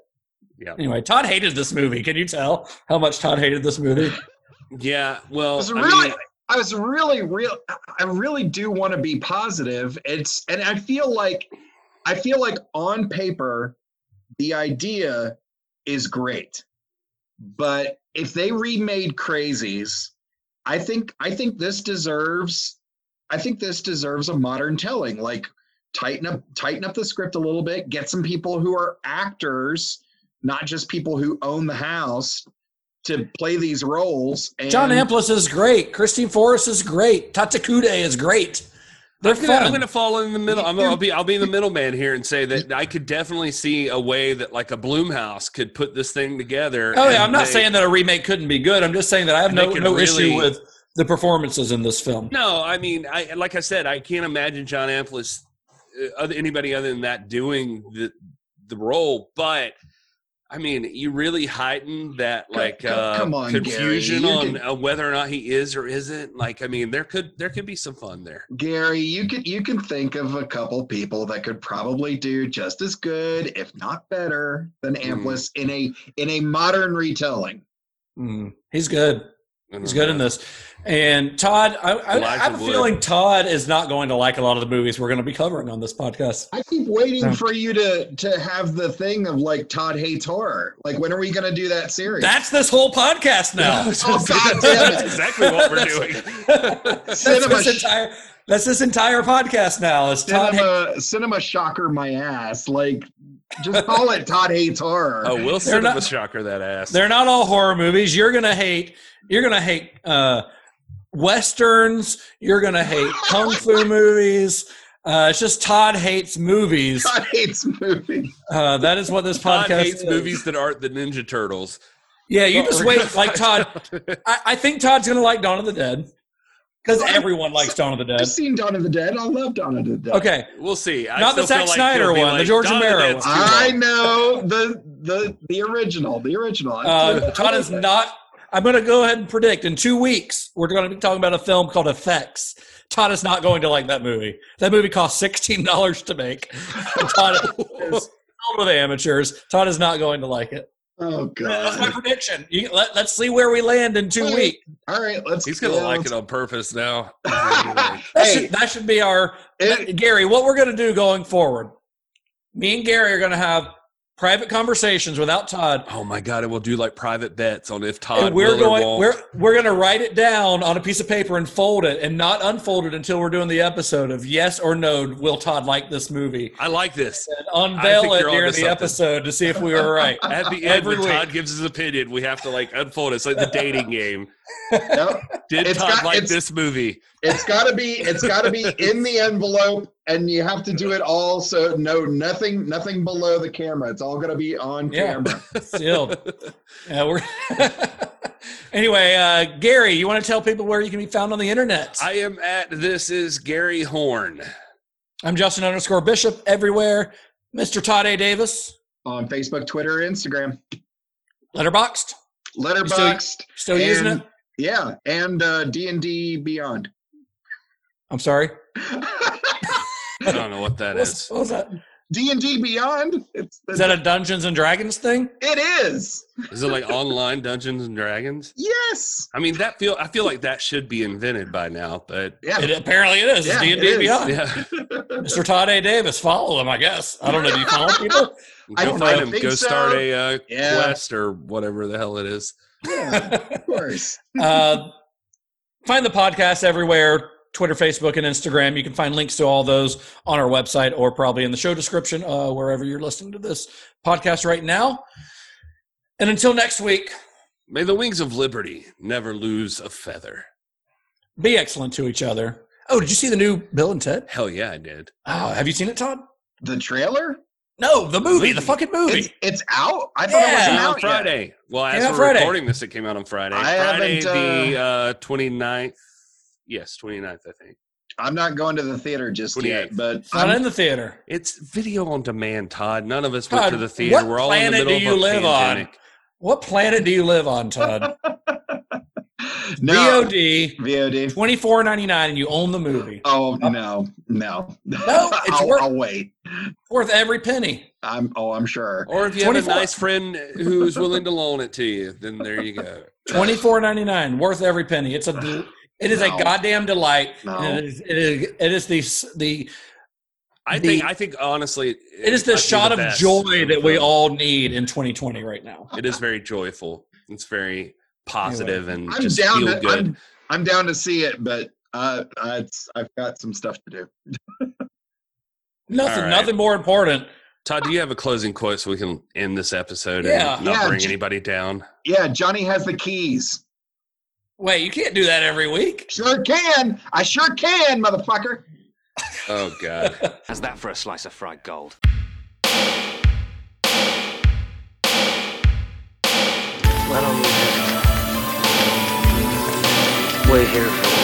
Yeah. Anyway, Todd hated this movie. Can you tell how much Todd hated this movie? Yeah. I Well, was I really, mean, I was really, real. I really do want to be positive. It's, and I feel like, I feel like on paper, the idea is great, but if they remade Crazies, I think, I think this deserves, I think this deserves a modern telling. Like, tighten up, tighten up the script a little bit. Get some people who are actors, not just people who own the house, to play these roles. And John Amplas is great. Christine Forrest is great. Tateh Cuda is great. They're I'm gonna, fun. I'm gonna fall in the middle. I'm, I'll be I'll be the middleman here and say that I could definitely see a way that like a Blumhouse could put this thing together. Oh yeah, I'm not they- saying that a remake couldn't be good. I'm just saying that I have And they no could no issue with the performances in this film. No, I mean, I like I said, I can't imagine John Amplas, uh, other anybody other than that doing the the role. But I mean, you really heighten that Co- like co- uh, come on, confusion you on can- uh, whether or not he is or isn't. Like, I mean, there could there could be some fun there. Gary, you can you can think of a couple people that could probably do just as good, if not better, than Hmm. Amplas in a in a modern retelling. Mm, he's good. I He's uh-huh. good in this. And Todd, I, I, I have a Wood. feeling Todd is not going to like a lot of the movies we're going to be covering on this podcast. I keep waiting Yeah. for you to to have the thing of like Todd hates horror. Like when are we going to do that series? That's this whole podcast now. oh God damn That's exactly what we're doing. That's this entire. That's this entire podcast now. Is Todd? Cinema, cinema shocker my ass. Like just call it Todd hates horror. Oh, Will They're Cinema Shocker that ass. They're not all horror movies. You're gonna hate. You're gonna hate uh, westerns. You're gonna hate kung fu movies. Uh, it's just Todd hates movies. Todd hates movies. Uh, that is what this podcast Todd hates is. movies that aren't the Ninja Turtles. Yeah, you Well, just wait. Like Todd. I, I think Todd's gonna like Dawn of the Dead because Well, everyone likes Dawn of the Dead. I've seen Dawn of the Dead. I love Dawn of the Dead. Okay, We'll see. I Not the still Zack like Snyder he'll be one, the George "Dawn Romero one." I know the the the original, the original. I uh, Todd is not. I'm going to go ahead and predict in two weeks we're going to be talking about a film called Effects. Todd is not going to like that movie. That movie cost sixteen dollars to make. And Todd is filled with amateurs. Todd is not going to like it. Oh god, That's my prediction. You, let, let's see where we land in two All right. weeks. All right, let's. He's gonna yeah, like it on purpose now. He's gonna be like, That, Hey. should, that should be our It- Gary. What we're going to do going forward? Me and Gary are going to have private conversations without Todd. oh my god! And we'll do like private bets on if Todd and we're will or going won't. we're we're going to write it down on a piece of paper and fold it and not unfold it until we're doing the episode of yes or no will todd like this movie I like this. and unveil it during the something. episode to see if we were right At the end, Every when week. Todd gives his opinion, we have to like unfold it. It's like the dating game. Yep. Did It's Todd got- like this movie? It's got to be. It's got to be in the envelope, and you have to do it all. So no, nothing, nothing below the camera. It's all going to be on Yeah. camera. sealed yeah we're anyway uh gary you want to tell people where you can be found on the internet I am at this is Gary Horn. i'm justin underscore bishop everywhere mr todd a davis on Facebook, Twitter, Instagram, Letterboxd Letterboxd still using it Yeah, and uh, D and D Beyond. I'm sorry I don't know what that What's- is. what was that D and D Beyond. It's is that a dungeons and dragons thing it is. Is it like online Dungeons and Dragons? Yes. I mean, that feel I feel like that should be invented by now, but Yeah. it apparently it is Yeah, d&d beyond yeah, Mr. Todd A. Davis. Follow him, I guess. I don't know. Do you follow people? I go don't find know. I him. Go so. start a uh, Yeah. quest or whatever the hell it is. yeah, of course. uh, find the podcast everywhere. Twitter, Facebook, and Instagram. You can find links to all those on our website or probably in the show description, uh, wherever you're listening to this podcast right now. And until next week, May the wings of liberty never lose a feather. be excellent to each other. Oh, did you see the new Bill and Ted? Hell yeah, I did. Oh, have you seen it, Todd? The trailer? No, the movie, the fucking movie. it's out. I thought it wasn't out out on Friday. Well, Came as we're Friday. recording this, it came out on Friday. I Friday haven't, the uh, 29th. Yes, 29th, I think. I'm not going to the theater just 28th. yet, but It's not I'm- in the theater. It's video on demand, Todd. None of us went to the theater. what We're all in the theater. What planet middle do you of a live on? What planet do you live on, Todd? no VOD, VOD. twenty four ninety nine, and you own the movie. Oh no, no, No, it's I'll, worth- I'll wait. Worth every penny. I'm. Oh, I'm sure. Or if you have a nice friend who's willing to loan it to you, then there you go. Twenty four ninety nine, worth every penny. It's a, del- it is No. a goddamn delight. No. It is, it is, it is the the I The- think. I think honestly, it is the might be shot of joy that we all need in 2020 right now. It is very joyful. It's very positive and I'm just down. feel To, good. I'm, I'm down to see it, but uh, it's, I've got some stuff to do. Nothing, All right. nothing more important. Todd, do you have a closing quote so we can end this episode Yeah. and not Yeah, bring anybody down? Yeah, Johnny has the keys. Wait, you can't do that every week. Sure can. I sure can, motherfucker. Oh God. How's that for a slice of fried gold? Why don't we just wait here for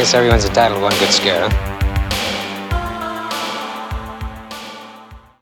guess everyone's entitled to one good scare, huh?